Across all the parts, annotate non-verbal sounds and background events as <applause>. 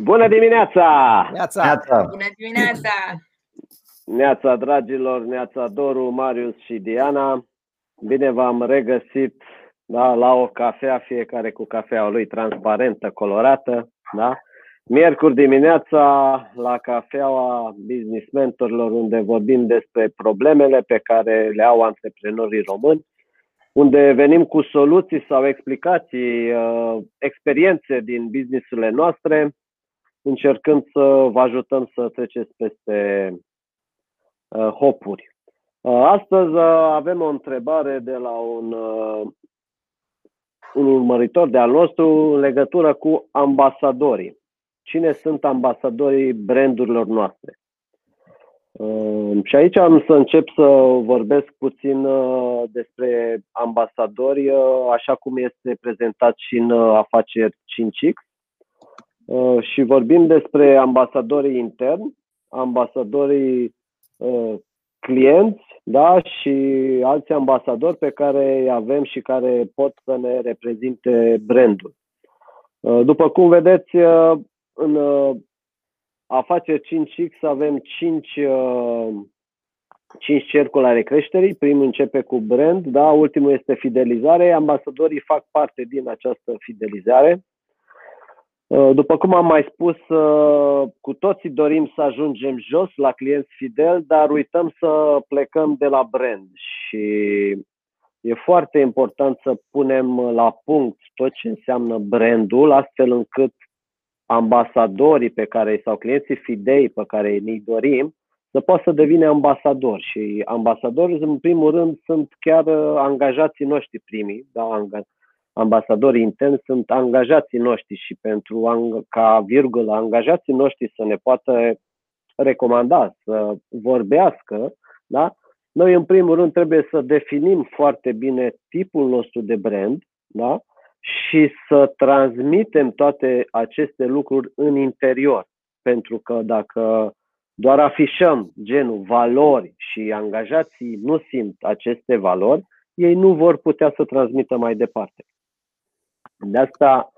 Bună dimineața! Neața! Neața! Bună dimineața! Neața, dragilor, neața Doru, Marius și Diana. Bine v-am regăsit da, la o cafea, fiecare cu cafeaua lui transparentă, colorată. Da? Miercuri dimineața la cafeaua business mentorilor unde vorbim despre problemele pe care le au antreprenorii români, unde venim cu soluții sau explicații, uh, experiențe din businessurile noastre, încercând să vă ajutăm să treceți peste uh, hopuri. Uh, astăzi avem o întrebare de la un, un urmăritor de al nostru în legătură cu ambasadorii cine sunt ambasadorii brandurilor noastre. Uh, și aici am să încep să vorbesc puțin uh, despre ambasadori, uh, așa cum este prezentat și în afaceri 5X. Și vorbim despre ambasadorii interni, ambasadorii clienți da? și alți ambasadori pe care îi avem și care pot să ne reprezinte brandul. După cum vedeți, în uh, afaceri 5X avem 5, uh, 5 cercuri ale creșterii. Primul începe cu brand, da, ultimul este fidelizare. Ambasadorii fac parte din această fidelizare. Uh, după cum am mai spus, uh, cu toții dorim să ajungem jos la clienți fidel, dar uităm să plecăm de la brand și e foarte important să punem la punct tot ce înseamnă brandul, astfel încât ambasadorii pe care sau clienții fidei pe care ne dorim să poată să devină ambasadori. Și ambasadori în primul rând sunt chiar uh, angajații noștri primii, da, ambasadorii interni sunt angajații noștri și pentru ca virgulă angajații noștri să ne poată recomanda, să vorbească, da? Noi în primul rând trebuie să definim foarte bine tipul nostru de brand, da? și să transmitem toate aceste lucruri în interior. Pentru că dacă doar afișăm genul valori și angajații nu simt aceste valori, ei nu vor putea să transmită mai departe. De asta,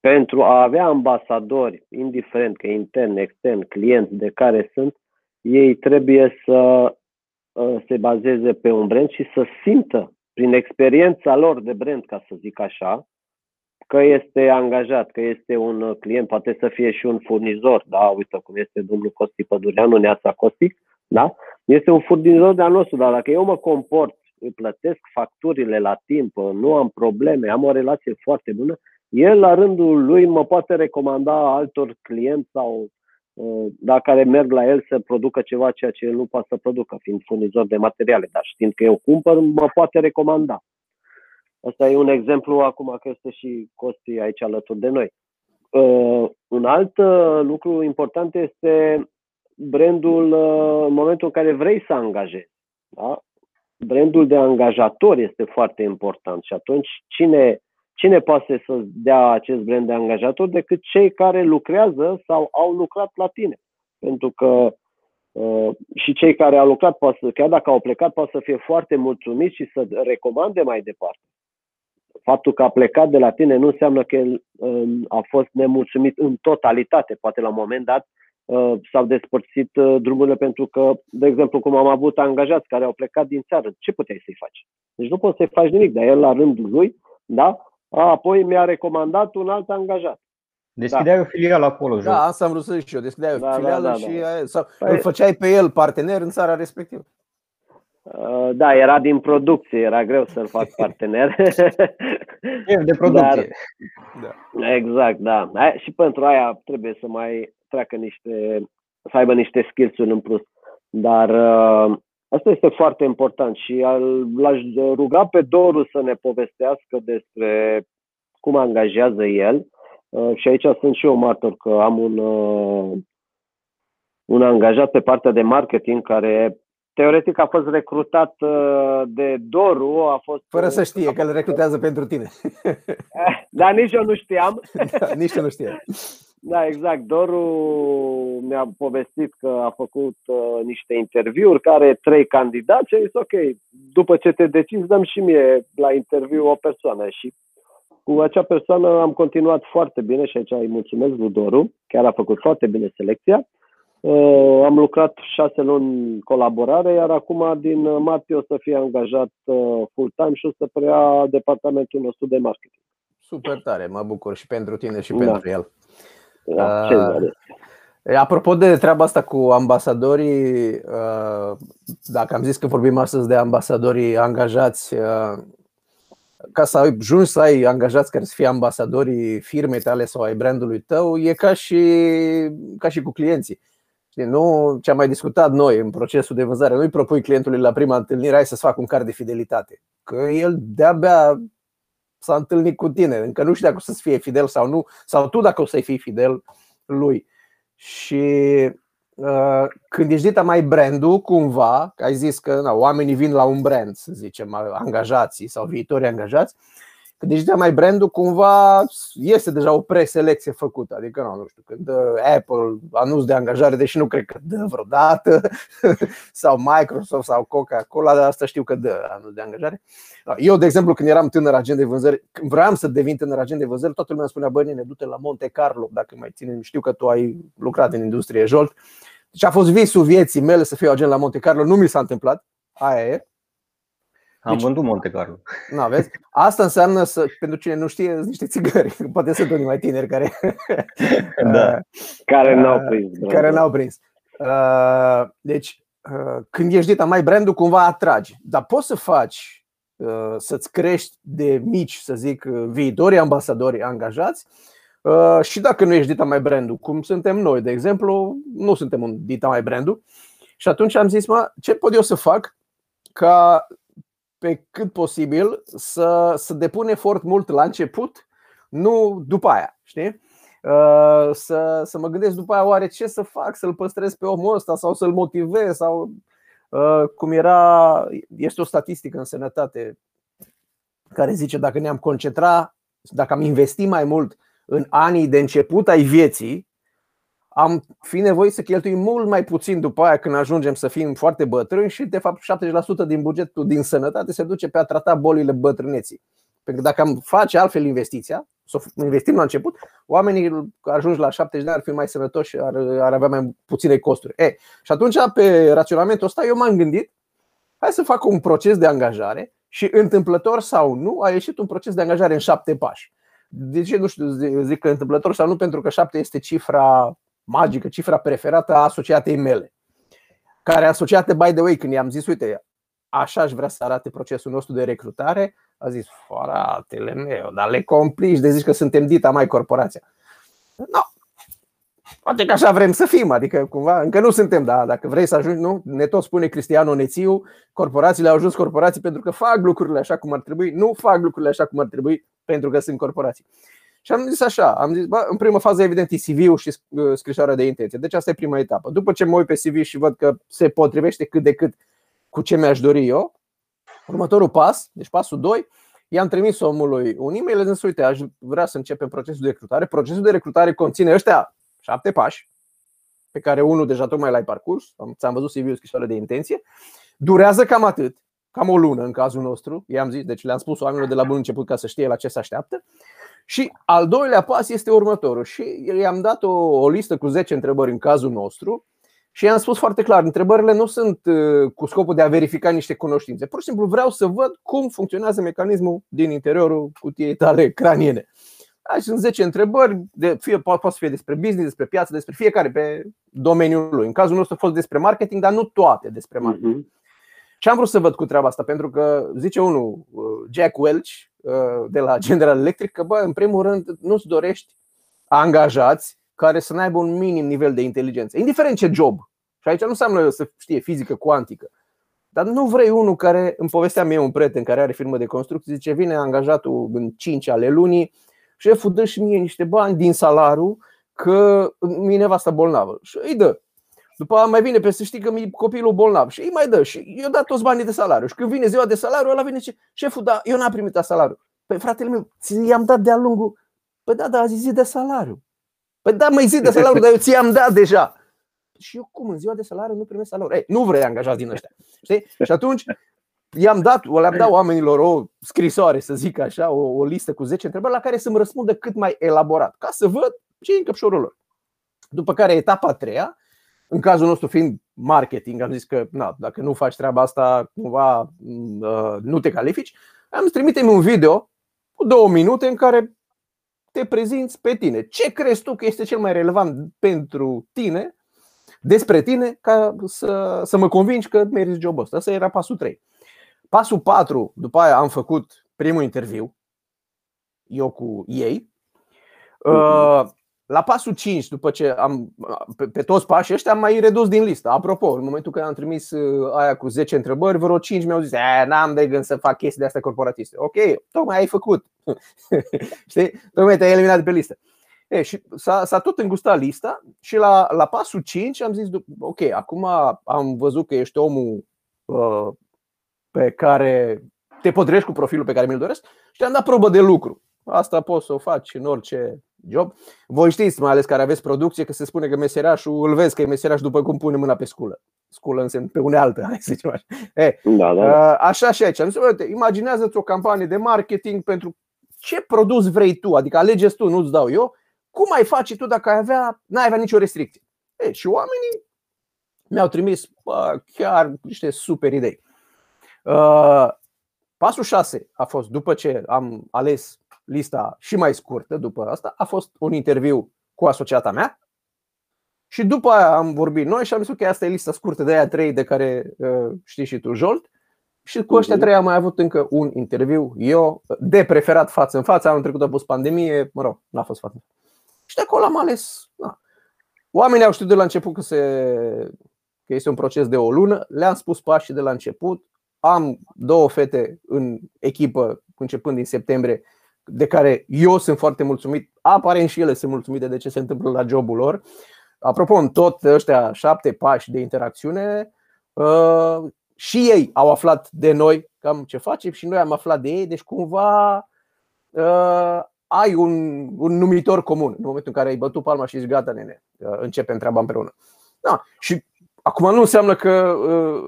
pentru a avea ambasadori, indiferent că intern, extern, clienți de care sunt, ei trebuie să uh, se bazeze pe un brand și să simtă prin experiența lor de brand, ca să zic așa, că este angajat, că este un client, poate să fie și un furnizor, da, uite cum este domnul Costi Pădureanu, Neața Costi, da, este un furnizor de-al nostru, dar dacă eu mă comport, îi plătesc facturile la timp, nu am probleme, am o relație foarte bună, el la rândul lui mă poate recomanda altor clienți sau uh, da, care merg la el să producă ceva ceea ce el nu poate să producă, fiind furnizor de materiale, dar știind că eu cumpăr, mă poate recomanda. Asta e un exemplu acum că este și Costi aici alături de noi. Uh, un alt uh, lucru important este brandul uh, în momentul în care vrei să angajezi. Da? Brandul de angajator este foarte important și atunci cine, cine poate să dea acest brand de angajator decât cei care lucrează sau au lucrat la tine. Pentru că Uh, și cei care au lucrat, poate să, chiar dacă au plecat, poate să fie foarte mulțumiți și să recomande mai departe faptul că a plecat de la tine nu înseamnă că el um, a fost nemulțumit în totalitate. Poate la un moment dat uh, s-au despărțit uh, drumurile pentru că, de exemplu, cum am avut angajați care au plecat din țară, ce puteai să-i faci? Deci nu poți să-i faci nimic, dar el la rândul lui, da? A, apoi mi-a recomandat un alt angajat. Deschideai da. o filială acolo, Da, asta am vrut să zic și eu. Deschideai da, o filială da, da, și da. Sau păi... îl făceai pe el partener în țara respectivă. Uh, da, era din producție, era greu să-l fac <laughs> partener. E de producție. Dar, da. Exact, da. Și pentru aia trebuie să mai treacă niște, să aibă niște skills în plus. Dar uh, asta este foarte important și l-aș ruga pe Doru să ne povestească despre cum angajează el. Uh, și aici sunt și eu martor că am un, un angajat pe partea de marketing care teoretic a fost recrutat uh, de Doru, a fost... Fără să știe că îl recrutează pentru tine. Dar nici eu nu știam. Da, nici eu nu știam. <laughs> <laughs> Da, exact. Doru mi-a povestit că a făcut uh, niște interviuri care trei candidați și a zis ok, după ce te decizi, dăm și mie la interviu o persoană și cu acea persoană am continuat foarte bine și aici îi mulțumesc lui Doru, chiar a făcut foarte bine selecția. Uh, am lucrat șase luni colaborare, iar acum din martie o să fie angajat uh, full-time și o să preia departamentul nostru de marketing. Super tare, mă bucur și pentru tine și da. pentru el. Da, uh, Apropo de treaba asta cu ambasadorii, uh, dacă am zis că vorbim astăzi de ambasadorii angajați, uh, ca să ajungi să ai angajați care să fie ambasadorii firmei tale sau ai brandului tău, e ca și, ca și cu clienții. Nu ce am mai discutat noi în procesul de vânzare, nu-i propui clientului la prima întâlnire, hai să-ți fac un card de fidelitate. Că el de-abia s-a întâlnit cu tine, încă nu știu dacă o să fie fidel sau nu, sau tu dacă o să-i fii fidel lui. Și uh, când ești dita mai brandul, cumva, că ai zis că na, oamenii vin la un brand, să zicem, angajații sau viitorii angajați, deci de mai brandul cumva este deja o preselecție făcută. Adică nu, nu știu, când dă Apple anunț de angajare, deși nu cred că dă vreodată, <laughs> sau Microsoft sau Coca-Cola, dar asta știu că dă anunț de angajare. Eu, de exemplu, când eram tânăr agent de vânzări, când vreau să devin tânăr agent de vânzări, toată lumea spunea, bă, ne du-te la Monte Carlo, dacă mai ține, știu că tu ai lucrat în industrie Jolt. Deci a fost visul vieții mele să fiu agent la Monte Carlo, nu mi s-a întâmplat, aia e. Am deci, vândut Monte Carlo. Nu aveți? Asta înseamnă să, pentru cine nu știe, niște țigări. <laughs> Poate sunt unii mai tineri care. <laughs> da. <laughs> care n-au prins. Care n-au prins. Uh, deci, uh, când ești dita mai brandul, cumva atragi. Dar poți să faci uh, să-ți crești de mici, să zic, viitorii ambasadori angajați. Și dacă nu ești dita mai brandul, cum suntem noi, de exemplu, nu suntem un dita mai brandul. Și atunci am zis, mă, ce pot eu să fac ca pe cât posibil să, să depun efort mult la început, nu după aia, știi? Uh, să, să mă gândesc după aia oare ce să fac, să-l păstrez pe omul ăsta sau să-l motivez sau uh, cum era, este o statistică în sănătate care zice dacă ne-am concentrat, dacă am investit mai mult în anii de început ai vieții, am fi nevoie să cheltuim mult mai puțin după aia când ajungem să fim foarte bătrâni și de fapt 70% din bugetul din sănătate se duce pe a trata bolile bătrâneții. Pentru că dacă am face altfel investiția, să investim la început, oamenii ajungi la 70 de ani ar fi mai sănătoși și ar, ar avea mai puține costuri. E, și atunci pe raționamentul ăsta eu m-am gândit, hai să fac un proces de angajare și întâmplător sau nu a ieșit un proces de angajare în șapte pași. De ce nu știu, zic că întâmplător sau nu, pentru că șapte este cifra magică, cifra preferată a asociatei mele, care asociate, by the way, când i-am zis, uite, așa aș vrea să arate procesul nostru de recrutare, a zis, fratele meu, dar le complici de zici că suntem dita mai corporația. No, Poate că așa vrem să fim, adică cumva, încă nu suntem, dar dacă vrei să ajungi, nu? Ne tot spune Cristiano Onețiu, corporațiile au ajuns corporații pentru că fac lucrurile așa cum ar trebui, nu fac lucrurile așa cum ar trebui pentru că sunt corporații. Și am zis așa, am zis, bă, în prima fază evident e CV-ul și uh, scrisoarea de intenție. Deci asta e prima etapă. După ce mă uit pe CV și văd că se potrivește cât de cât cu ce mi-aș dori eu, următorul pas, deci pasul 2, i-am trimis omului un e-mail, zis, uite, aș vrea să începem procesul de recrutare. Procesul de recrutare conține ăștia șapte pași, pe care unul deja tocmai l-ai parcurs, ți-am văzut CV-ul scrisoare de intenție, durează cam atât, cam o lună în cazul nostru, i-am zis, deci le-am spus oamenilor de la bun început ca să știe la ce se așteaptă și al doilea pas este următorul. Și i-am dat o, o listă cu 10 întrebări în cazul nostru și i-am spus foarte clar, întrebările nu sunt uh, cu scopul de a verifica niște cunoștințe. Pur și simplu vreau să văd cum funcționează mecanismul din interiorul cutiei tale craniene. Aici sunt 10 întrebări, de, fie, poate să fie despre business, despre piață, despre fiecare pe domeniul lui. În cazul nostru a fost despre marketing, dar nu toate despre marketing. Uh-huh. Și am vrut să văd cu treaba asta, pentru că zice unul, uh, Jack Welch, uh, de la General Electric, că bă, în primul rând nu-ți dorești angajați care să n-aibă un minim nivel de inteligență, indiferent ce job. Și aici nu înseamnă să știe fizică cuantică. Dar nu vrei unul care, în povestea mea, un prieten care are firmă de construcții, zice, vine angajatul în 5 ale lunii, șeful dă și mie niște bani din salariu că mi nevasta bolnavă. Și îi dă. După aia mai vine pe să știi că mi copilul bolnav și îi mai dă și eu dat toți banii de salariu. Și când vine ziua de salariu, ăla vine și șeful, da, eu n-am primit salariu. Păi fratele meu, ți-am dat de-a lungul. Păi da, da, azi zi de salariu. Păi da, mai zi de salariu, dar eu ți-am dat deja. Și eu cum, în ziua de salariu nu primesc salariu? Ei, nu vrei angajați din ăștia. Știi? Și atunci, i-am dat, le-am dat oamenilor o scrisoare, să zic așa, o, o listă cu 10 întrebări la care să-mi răspundă cât mai elaborat, ca să văd ce e în căpșorul lor. După care etapa a treia, în cazul nostru fiind marketing, am zis că na, dacă nu faci treaba asta, cumva uh, nu te califici, am trimite un video cu două minute în care te prezinți pe tine. Ce crezi tu că este cel mai relevant pentru tine, despre tine, ca să, să mă convingi că meriți jobul ăsta? Asta era pasul 3. Pasul 4, după aia am făcut primul interviu, eu cu ei. Uh, la pasul 5, după ce am pe, pe toți pașii ăștia am mai redus din listă. Apropo, în momentul când am trimis uh, aia cu 10 întrebări, vreo 5 mi-au zis n-am de gând să fac chestii de astea corporatiste. Ok, tocmai ai făcut. <laughs> Știi? Tocmai te-ai eliminat de pe listă. E, și s-a, s-a tot îngustat lista și la, la pasul 5 am zis, ok, acum am văzut că ești omul uh, pe care te potrivești cu profilul pe care mi-l doresc și te-am dat probă de lucru. Asta poți să o faci în orice job. Voi știți, mai ales care aveți producție, că se spune că meserașul îl vezi că e meseraș după cum pune mâna pe sculă. Sculă înseamnă pe unealtă, <laughs> hai să zicem așa. E, da, da. Așa și aici. Uite, imaginează-ți o campanie de marketing pentru ce produs vrei tu, adică alegeți tu, nu-ți dau eu, cum ai face tu dacă ai avea, n-ai avea nicio restricție. E, și oamenii mi-au trimis bă, chiar niște super idei. Uh, pasul 6 a fost, după ce am ales lista și mai scurtă după asta, a fost un interviu cu asociata mea și după aia am vorbit noi și am zis că asta e lista scurtă de aia trei de care uh, știi și tu, Jolt. Și cu ăștia mhm. trei am mai avut încă un interviu, eu, de preferat față în față, anul trecut a fost pandemie, mă rog, n-a fost față. Și de acolo am ales. Na. Oamenii au știut de la început că, se, că este un proces de o lună, le-am spus pașii de la început, am două fete în echipă începând din septembrie de care eu sunt foarte mulțumit, aparent și ele sunt mulțumite de ce se întâmplă la jobul lor. Apropo, în tot ăștia șapte pași de interacțiune, uh, și ei au aflat de noi cam ce facem și noi am aflat de ei, deci cumva uh, ai un, un numitor comun în momentul în care ai bătut palma și zici gata, nene, uh, începem treaba împreună. Da, și acum nu înseamnă că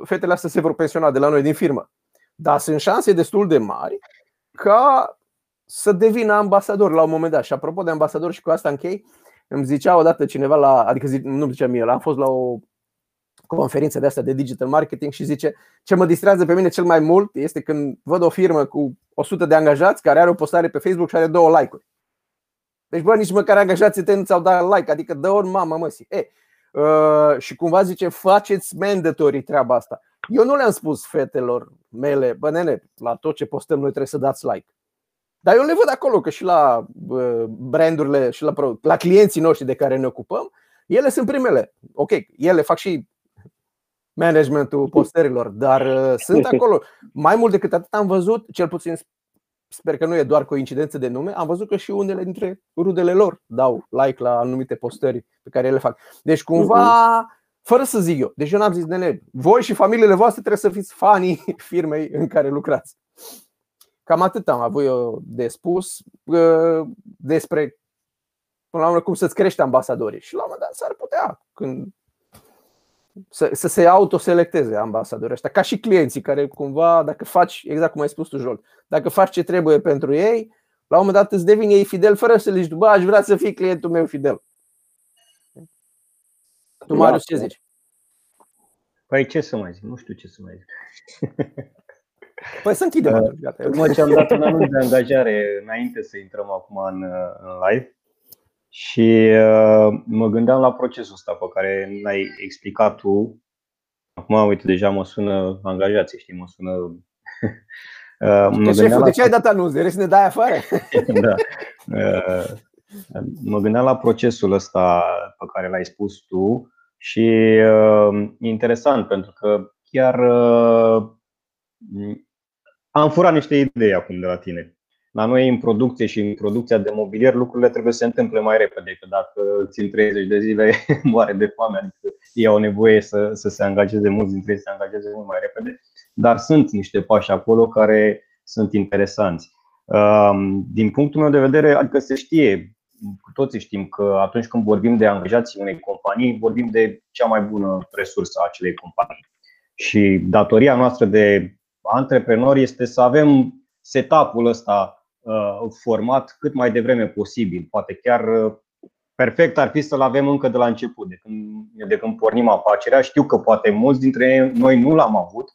fetele astea se vor pensiona de la noi din firmă, dar sunt șanse destul de mari ca să devină ambasador la un moment dat. Și apropo de ambasador și cu asta închei, îmi zicea odată cineva la, adică zi, nu zicea mie, am fost la o conferință de asta de digital marketing și zice ce mă distrează pe mine cel mai mult este când văd o firmă cu 100 de angajați care are o postare pe Facebook și are două like-uri. Deci, bă, nici măcar angajații tăi nu ți-au dat like, adică dă ori mama măsii. E, uh, și cumva zice, faceți mandatory treaba asta. Eu nu le-am spus fetelor mele, bă, nene, la tot ce postăm noi trebuie să dați like. Dar eu le văd acolo că și la brandurile și la, la clienții noștri de care ne ocupăm, ele sunt primele. Ok, ele fac și managementul postărilor, dar uh, sunt <laughs> acolo. Mai mult decât atât am văzut, cel puțin sper că nu e doar coincidență de nume, am văzut că și unele dintre rudele lor dau like la anumite postări pe care ele fac. Deci cumva, mhm. fără să zic eu, deci eu n-am zis de voi și familiile voastre trebuie să fiți fanii <laughs> firmei în care lucrați. Cam atât am avut eu de spus despre până la urmă cum să-ți crești ambasadorii. Și la un moment dat s-ar putea când să, să se autoselecteze ambasadorii ăștia, ca și clienții care cumva, dacă faci, exact cum ai spus tu, Jolt, dacă faci ce trebuie pentru ei, la un moment dat îți devin ei fidel fără să le zici, bă, aș vrea să fii clientul meu fidel. Tu, Marius, ce zici? Păi ce să mai zic? Nu știu ce să mai zic. <laughs> Păi să închidem. Uh, Gata. ce am dat un anunț de angajare înainte să intrăm acum în, în live și uh, mă gândeam la procesul ăsta pe care l-ai explicat tu. Acum, uite, deja mă sună angajații, știi, mă sună <laughs> Uh, mă de, la... de ce ai dat anunț? De să ne dai afară? <laughs> da. Uh, mă gândeam la procesul ăsta pe care l-ai spus tu și uh, interesant pentru că chiar uh, am furat niște idei acum de la tine. La noi, în producție și în producția de mobilier, lucrurile trebuie să se întâmple mai repede. Că dacă țin 30 de zile, <laughs> moare de foame. Adică ei au nevoie să, să se angajeze mulți dintre ei, să se angajeze mult mai repede. Dar sunt niște pași acolo care sunt interesanți. Din punctul meu de vedere, adică se știe, cu toții știm că atunci când vorbim de angajații unei companii, vorbim de cea mai bună resursă a acelei companii. Și datoria noastră de antreprenori este să avem setup-ul ăsta format cât mai devreme posibil. Poate chiar perfect ar fi să-l avem încă de la început, de când, de când pornim afacerea. Știu că poate mulți dintre noi nu l-am avut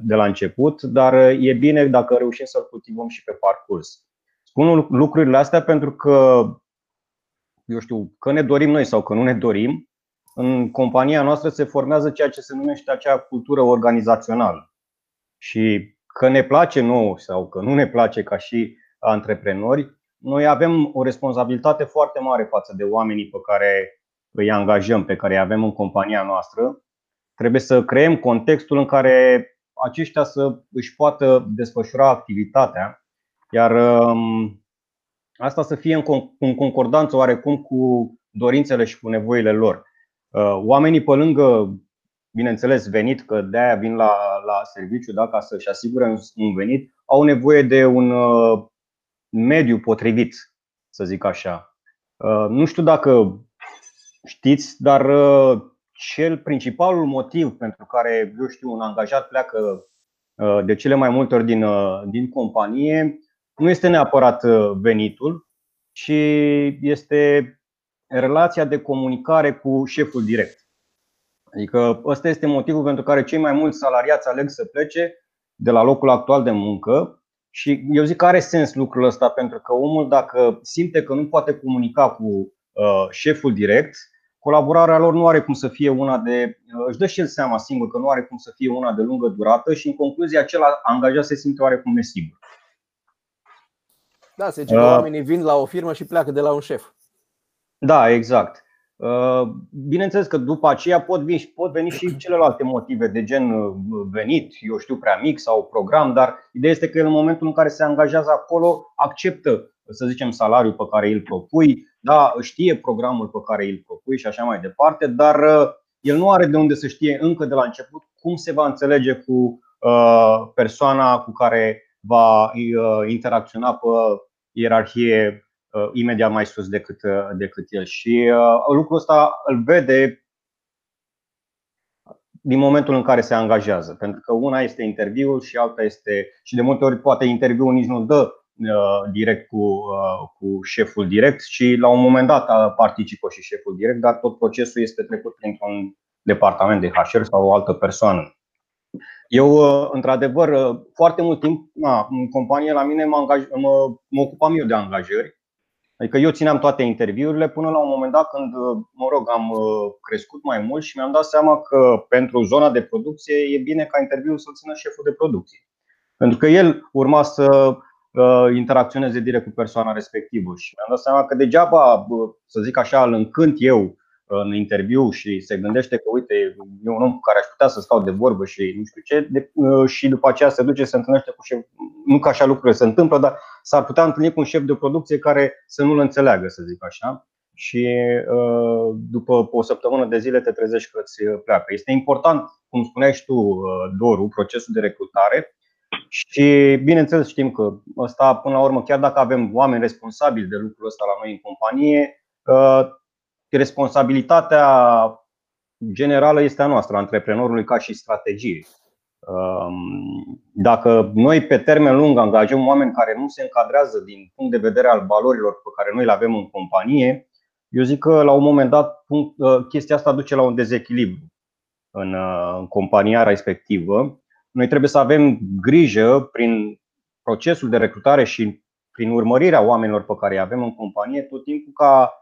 de la început, dar e bine dacă reușim să-l cultivăm și pe parcurs. Spun lucrurile astea pentru că, eu știu, că ne dorim noi sau că nu ne dorim, în compania noastră se formează ceea ce se numește acea cultură organizațională. Și că ne place nou sau că nu ne place ca și antreprenori, noi avem o responsabilitate foarte mare față de oamenii pe care îi angajăm, pe care îi avem în compania noastră. Trebuie să creăm contextul în care aceștia să își poată desfășura activitatea, iar um, asta să fie în concordanță oarecum cu dorințele și cu nevoile lor. Uh, oamenii pe lângă, bineînțeles, venit, că de aia vin la, la serviciu da, ca să-și asigure un venit, au nevoie de un uh, mediu potrivit, să zic așa. Uh, nu știu dacă știți, dar cel principalul motiv pentru care, eu știu, un angajat pleacă de cele mai multe ori din, din companie nu este neapărat venitul, ci este relația de comunicare cu șeful direct. Adică ăsta este motivul pentru care cei mai mulți salariați aleg să plece de la locul actual de muncă și eu zic că are sens lucrul ăsta pentru că omul dacă simte că nu poate comunica cu uh, șeful direct, colaborarea lor nu are cum să fie una de. Uh, își dă și el seama singur că nu are cum să fie una de lungă durată și în concluzie acela angajat se simte oarecum nesigur. Da, se zice că uh, oamenii vin la o firmă și pleacă de la un șef. Da, exact. Uh, bineînțeles că după aceea pot veni, pot veni și celelalte motive de gen uh, venit, eu știu, prea mic sau program, dar ideea este că în momentul în care se angajează acolo, acceptă, să zicem, salariul pe care îl propui, da, știe programul pe care îl propui și așa mai departe, dar uh, el nu are de unde să știe încă de la început cum se va înțelege cu persoana cu care va interacționa pe ierarhie Uh, imediat mai sus decât, uh, decât el. Și uh, lucrul ăsta îl vede din momentul în care se angajează. Pentru că una este interviul și alta este. și de multe ori poate interviul nici nu dă direct cu, cu șeful direct, și la un moment dat participă și șeful direct, dar tot procesul este trecut printr-un departament de HR sau o altă persoană. Eu, într-adevăr, foarte mult timp, na, în companie la mine mă, angaj, mă, mă ocupam eu de angajări Adică eu țineam toate interviurile până la un moment dat când, mă rog, am uh, crescut mai mult și mi-am dat seama că pentru zona de producție e bine ca interviul să-l țină șeful de producție. Pentru că el urma să uh, interacționeze direct cu persoana respectivă și mi-am dat seama că degeaba, să zic așa, îl încânt eu în interviu și se gândește că, uite, e un om cu care aș putea să stau de vorbă și nu știu ce, de, uh, și după aceea se duce, se întâlnește cu șef. Nu că așa lucrurile se întâmplă, dar s-ar putea întâlni cu un șef de producție care să nu-l înțeleagă, să zic așa. Și uh, după o săptămână de zile te trezești că îți pleacă. Este important, cum spuneai și tu, uh, Doru, procesul de recrutare. Și bineînțeles știm că ăsta, până la urmă, chiar dacă avem oameni responsabili de lucrul ăsta la noi în companie, responsabilitatea generală este a noastră, a antreprenorului ca și strategie. Um, dacă noi pe termen lung angajăm oameni care nu se încadrează din punct de vedere al valorilor pe care noi le avem în companie, eu zic că la un moment dat uh, chestia asta duce la un dezechilibru în, uh, în compania respectivă. Noi trebuie să avem grijă prin procesul de recrutare și prin urmărirea oamenilor pe care îi avem în companie tot timpul ca Uh,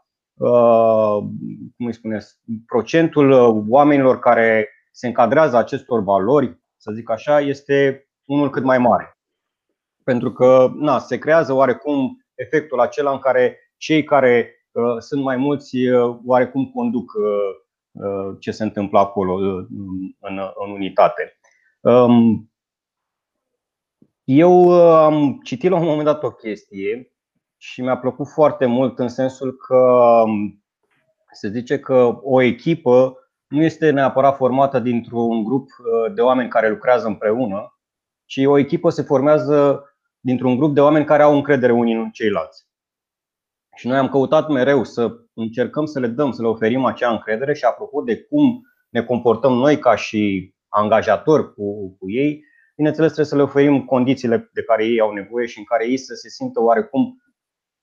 cum îi spuneți, procentul uh, oamenilor care se încadrează acestor valori, să zic așa, este unul cât mai mare. Pentru că na, se creează oarecum efectul acela în care cei care uh, sunt mai mulți uh, oarecum conduc uh, uh, ce se întâmplă acolo uh, în, în unitate. Um, eu am citit la un moment dat o chestie și mi-a plăcut foarte mult în sensul că um, se zice că o echipă nu este neapărat formată dintr-un grup uh, de oameni care lucrează împreună, ci o echipă se formează dintr-un grup de oameni care au încredere unii în ceilalți. Și noi am căutat mereu să încercăm să le dăm, să le oferim acea încredere și apropo de cum ne comportăm noi ca și angajatori cu, cu ei, bineînțeles trebuie să le oferim condițiile de care ei au nevoie și în care ei să se simtă oarecum,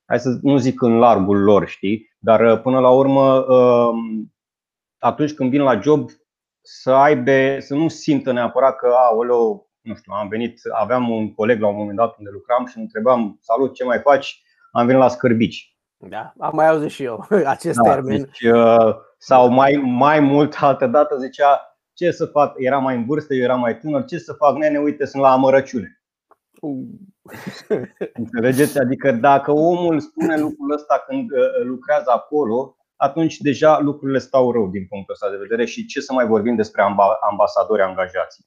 hai să nu zic în largul lor, știi, dar până la urmă, atunci când vin la job, să aibă, să nu simtă neapărat că, aoleo, nu știu, am venit, aveam un coleg la un moment dat unde lucram și îl întrebam, salut, ce mai faci? Am venit la scârbici. Da, am mai auzit și eu <laughs> acest da, termen. Deci, uh, sau mai, mai mult, <laughs> altă dată zicea, ce să fac, era mai în vârstă, eu eram mai tânăr, ce să fac, nene, uite, sunt la amărăciune. Uh. Înțelegeți? Adică dacă omul spune lucrul ăsta când uh, lucrează acolo, atunci deja lucrurile stau rău din punctul ăsta de vedere și ce să mai vorbim despre ambasadori angajați.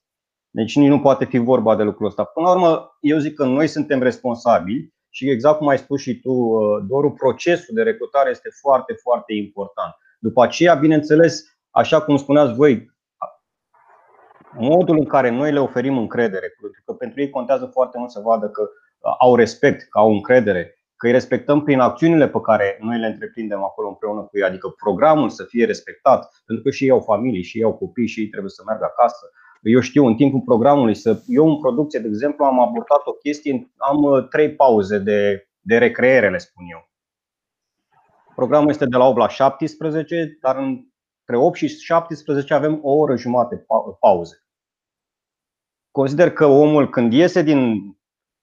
Deci nici nu poate fi vorba de lucrul ăsta. Până la urmă, eu zic că noi suntem responsabili și exact cum ai spus și tu, uh, doar procesul de recrutare este foarte, foarte important. După aceea, bineînțeles, așa cum spuneați voi, modul în care noi le oferim încredere, pentru că pentru ei contează foarte mult să vadă că uh, au respect, că au încredere, că îi respectăm prin acțiunile pe care noi le întreprindem acolo împreună cu ei, adică programul să fie respectat, pentru că și ei au familii, și ei au copii, și ei trebuie să meargă acasă. Eu știu, în timpul programului, să, eu în producție, de exemplu, am abordat o chestie, am uh, trei pauze de, de recreere, le spun eu. Programul este de la 8 la 17, dar între 8 și 17 avem o oră jumate pauze. Consider că omul când iese din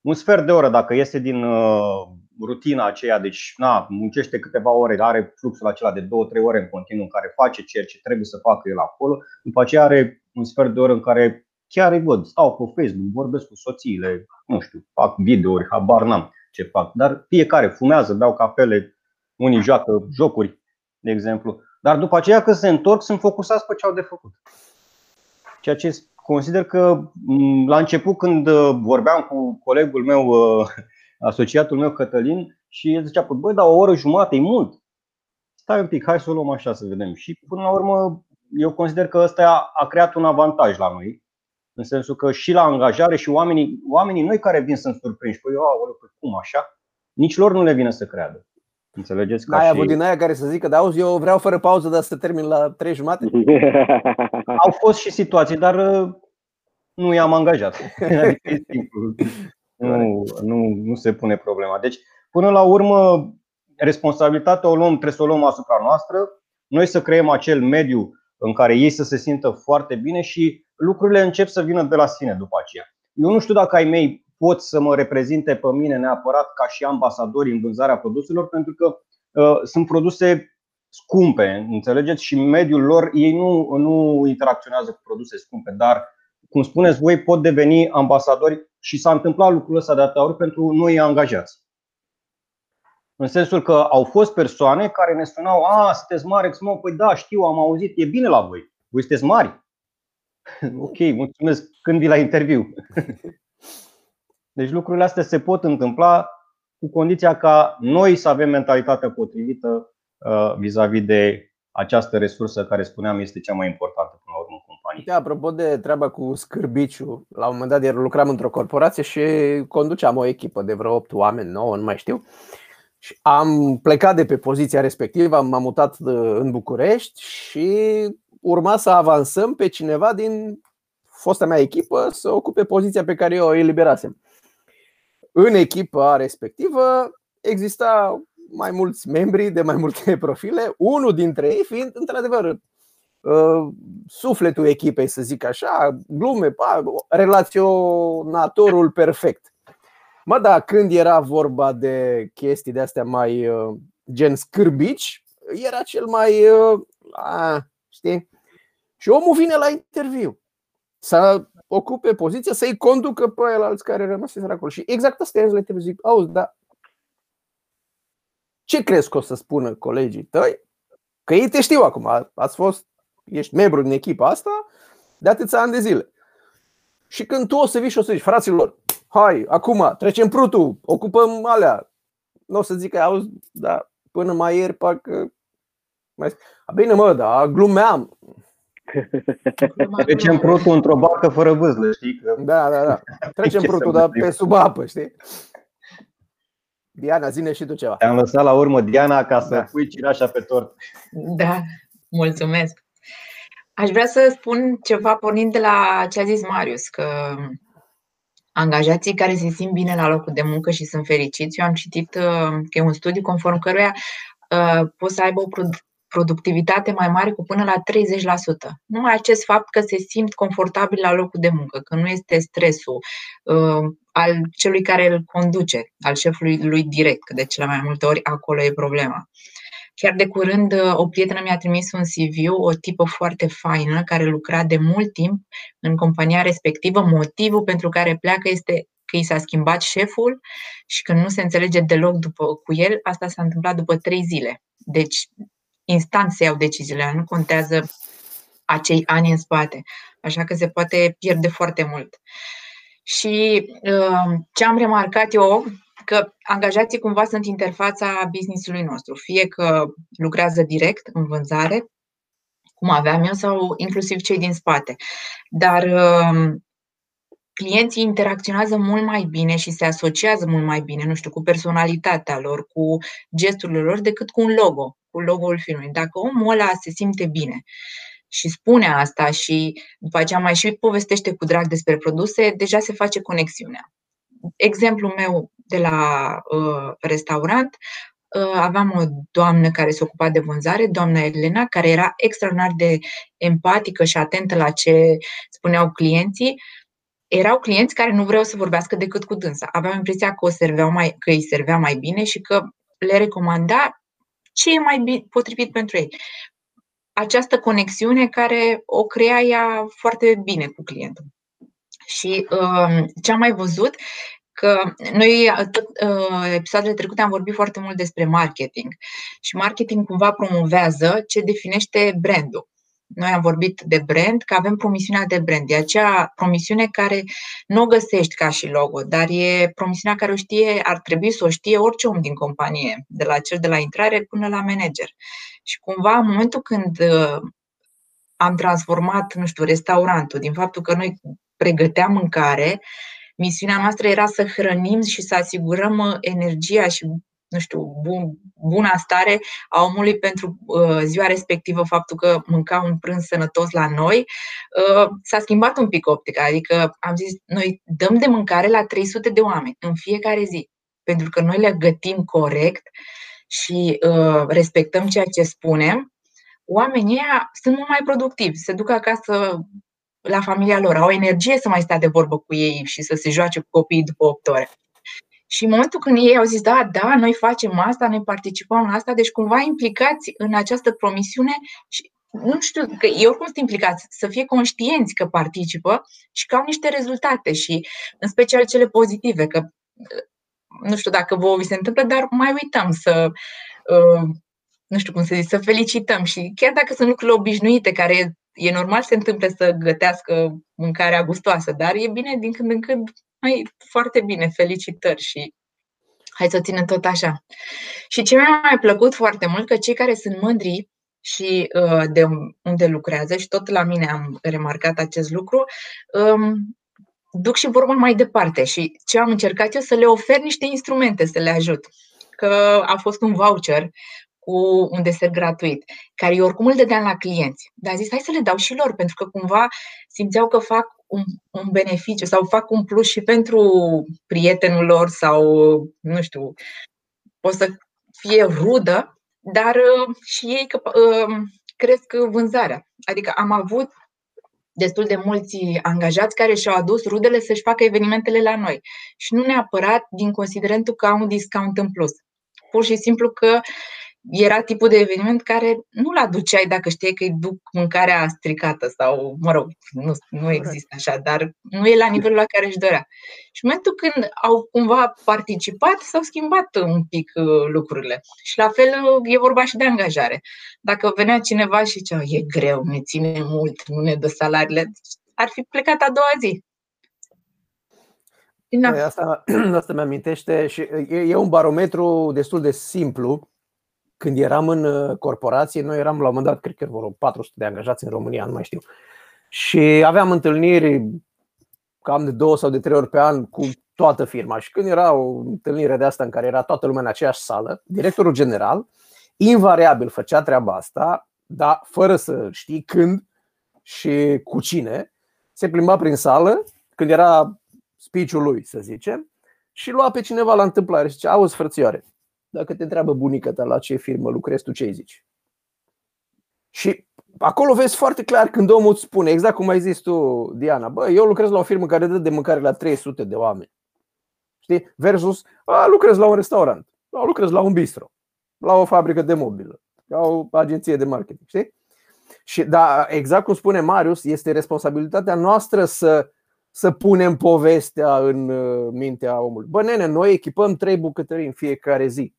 un sfert de oră, dacă iese din uh, rutina aceea, deci na, muncește câteva ore, are fluxul acela de 2-3 ore în continuu în care face ceea ce trebuie să facă el acolo, după aceea are un sfert de oră în care chiar îi văd, stau pe Facebook, vorbesc cu soțiile, nu știu, fac videouri, habar n-am ce fac, dar fiecare fumează, beau cafele, unii joacă jocuri, de exemplu. Dar după aceea când se întorc sunt focusați pe ce au de făcut. Ceea ce consider că la început când uh, vorbeam cu colegul meu, uh, <laughs> asociatul meu Cătălin, și el zicea, păi, băi, dar o oră jumate e mult. Stai un pic, hai să o luăm așa să vedem. Și până la urmă eu consider că ăsta a creat un avantaj la noi, în sensul că și la angajare și oamenii, oamenii noi care vin sunt surprinși. Păi, eu, păi cum așa? Nici lor nu le vine să creadă. Înțelegeți? Ca ai avut din aia care să zică, da, auzi, eu vreau fără pauză, dar să termin la trei jumate? <laughs> Au fost și situații, dar uh, nu i-am angajat. <laughs> Adică e simplu. Nu, nu, nu se pune problema. Deci, până la urmă, responsabilitatea o luăm, trebuie să o luăm asupra noastră. Noi să creăm acel mediu în care ei să se simtă foarte bine și lucrurile încep să vină de la sine după aceea. Eu nu știu dacă ai mei pot să mă reprezinte pe mine neapărat ca și ambasadori în vânzarea produselor, pentru că uh, sunt produse scumpe, înțelegeți? Și în mediul lor ei nu, nu interacționează cu produse scumpe, dar, cum spuneți voi, pot deveni ambasadori și s-a întâmplat lucrul ăsta de atâtea ori pentru noi angajați. În sensul că au fost persoane care ne spuneau, a, sunteți mari, Exmo, păi da, știu, am auzit, e bine la voi, voi sunteți mari. <laughs> ok, mulțumesc, când vii la interviu. <laughs> deci lucrurile astea se pot întâmpla cu condiția ca noi să avem mentalitatea potrivită uh, vis-a-vis de această resursă care spuneam este cea mai importantă până la urmă în companie. Da, apropo de treaba cu scârbiciu, la un moment dat ieri lucram într-o corporație și conduceam o echipă de vreo 8 oameni, 9, nu mai știu. Și am plecat de pe poziția respectivă, m-am mutat uh, în București și urma să avansăm pe cineva din fosta mea echipă să ocupe poziția pe care eu o eliberasem. În echipa respectivă exista mai mulți membri de mai multe <laughs> profile, unul dintre ei fiind într-adevăr uh, sufletul echipei, să zic așa, glume, relaționatorul perfect. Mă, da, când era vorba de chestii de astea mai uh, gen scârbici, era cel mai. Uh, a, știi? Și omul vine la interviu să ocupe poziția, să-i conducă pe el alți care rămăseseră acolo. Și exact asta e la interviu. Zic, auzi, dar ce crezi că o să spună colegii tăi? Că ei te știu acum, ați fost, ești membru din echipa asta de atâția ani de zile. Și când tu o să vii și o să zici, fraților, hai, acum, trecem prutul, ocupăm alea. Nu o să zic că auzi, dar până mai ieri parcă... Mai... Bine mă, da, glumeam. Trecem prutul într-o barcă fără vâzlă, știi? Da, da, da. Trecem <laughs> prutul, dar pe sub apă, știi? Diana, zine și tu ceva. Te-am lăsat la urmă, Diana, ca să da. pui cireașa pe tort. Da, mulțumesc. Aș vrea să spun ceva pornind de la ce a zis Marius, că angajații care se simt bine la locul de muncă și sunt fericiți. Eu am citit uh, că e un studiu conform căruia uh, poți să aibă o productivitate mai mare cu până la 30%. Numai acest fapt că se simt confortabil la locul de muncă, că nu este stresul uh, al celui care îl conduce, al șefului lui direct, că de cele mai multe ori acolo e problema. Chiar de curând, uh, o prietenă mi-a trimis un CV, o tipă foarte faină, care lucra de mult timp în compania respectivă. Motivul pentru care pleacă este că i s-a schimbat șeful și că nu se înțelege deloc după, cu el. Asta s-a întâmplat după trei zile. Deci, instant se iau deciziile, nu contează acei ani în spate. Așa că se poate pierde foarte mult. Și uh, ce am remarcat eu că angajații cumva sunt interfața businessului nostru, fie că lucrează direct în vânzare, cum aveam eu, sau inclusiv cei din spate. Dar um, clienții interacționează mult mai bine și se asociază mult mai bine, nu știu, cu personalitatea lor, cu gesturile lor, decât cu un logo, cu logo-ul filmului. Dacă omul ăla se simte bine și spune asta și după aceea mai și povestește cu drag despre produse, deja se face conexiunea. Exemplul meu de la uh, restaurant, uh, aveam o doamnă care se ocupa de vânzare, doamna Elena, care era extraordinar de empatică și atentă la ce spuneau clienții. Erau clienți care nu vreau să vorbească decât cu dânsa. Aveam impresia că, o serveau mai, că îi servea mai bine și că le recomanda ce e mai bine, potrivit pentru ei. Această conexiune care o crea ea foarte bine cu clientul. Și uh, ce am mai văzut că noi, tot, uh, episoadele trecute, am vorbit foarte mult despre marketing și marketing cumva promovează ce definește brandul. Noi am vorbit de brand, că avem promisiunea de brand. E acea promisiune care nu o găsești ca și logo, dar e promisiunea care o știe, ar trebui să o știe orice om din companie, de la cel de la intrare până la manager. Și cumva, în momentul când uh, am transformat, nu știu, restaurantul, din faptul că noi pregăteam mâncare Misiunea noastră era să hrănim și să asigurăm uh, energia și nu știu, bun, buna stare a omului pentru uh, ziua respectivă, faptul că mânca un prânz sănătos la noi, uh, s-a schimbat un pic optica. Adică am zis, noi dăm de mâncare la 300 de oameni în fiecare zi, pentru că noi le gătim corect și uh, respectăm ceea ce spunem, oamenii ăia sunt mult mai productivi, se duc acasă la familia lor, au energie să mai stea de vorbă cu ei și să se joace cu copiii după 8 ore. Și în momentul când ei au zis, da, da, noi facem asta, noi participăm la asta, deci cumva implicați în această promisiune și nu știu, că ei oricum sunt implicați, să fie conștienți că participă și că au niște rezultate și în special cele pozitive, că nu știu dacă vouă vi se întâmplă, dar mai uităm să, uh, nu știu cum să zic, să felicităm și chiar dacă sunt lucruri obișnuite care e normal să se întâmple să gătească mâncarea gustoasă, dar e bine din când în când, mai foarte bine, felicitări și hai să ținem tot așa. Și ce mi-a mai plăcut foarte mult, că cei care sunt mândri și uh, de unde lucrează, și tot la mine am remarcat acest lucru, um, duc și vorba mai departe. Și ce am încercat eu să le ofer niște instrumente să le ajut. Că a fost un voucher cu un desert gratuit, care eu oricum îl dădeam la clienți. Dar a zis, hai să le dau și lor, pentru că cumva simțeau că fac un, un beneficiu sau fac un plus și pentru prietenul lor sau, nu știu, o să fie rudă, dar uh, și ei că, uh, cresc vânzarea. Adică am avut destul de mulți angajați care și-au adus rudele să-și facă evenimentele la noi. Și nu neapărat din considerentul că au un discount în plus. Pur și simplu că era tipul de eveniment care nu-l aduceai dacă știai că îi duc mâncarea stricată sau, mă rog, nu, nu există așa, dar nu e la nivelul la care își dorea. Și în momentul când au cumva participat, s-au schimbat un pic uh, lucrurile. Și la fel uh, e vorba și de angajare. Dacă venea cineva și zicea, e greu, ne ține mult, nu ne dă salariile, ar fi plecat a doua zi. Da. Asta, <clears throat> asta mi-amintește și e, e un barometru destul de simplu când eram în uh, corporație, noi eram la un moment dat, cred că vreo 400 de angajați în România, nu mai știu. Și aveam întâlniri cam de două sau de trei ori pe an cu toată firma. Și când era o întâlnire de asta în care era toată lumea în aceeași sală, directorul general invariabil făcea treaba asta, dar fără să știi când și cu cine, se plimba prin sală, când era speech-ul lui, să zicem, și lua pe cineva la întâmplare și zice, auzi frățioare, dacă te întreabă bunica ta la ce firmă lucrezi, tu ce îi zici? Și acolo vezi foarte clar când omul îți spune, exact cum ai zis tu, Diana, bă, eu lucrez la o firmă care dă de mâncare la 300 de oameni. Știi? Versus, a, lucrez la un restaurant, a, lucrez la un bistro, la o fabrică de mobilă, la o agenție de marketing. Știi? Și da, exact cum spune Marius, este responsabilitatea noastră să, să punem povestea în uh, mintea omului. Bă, nene, noi echipăm trei bucătării în fiecare zi.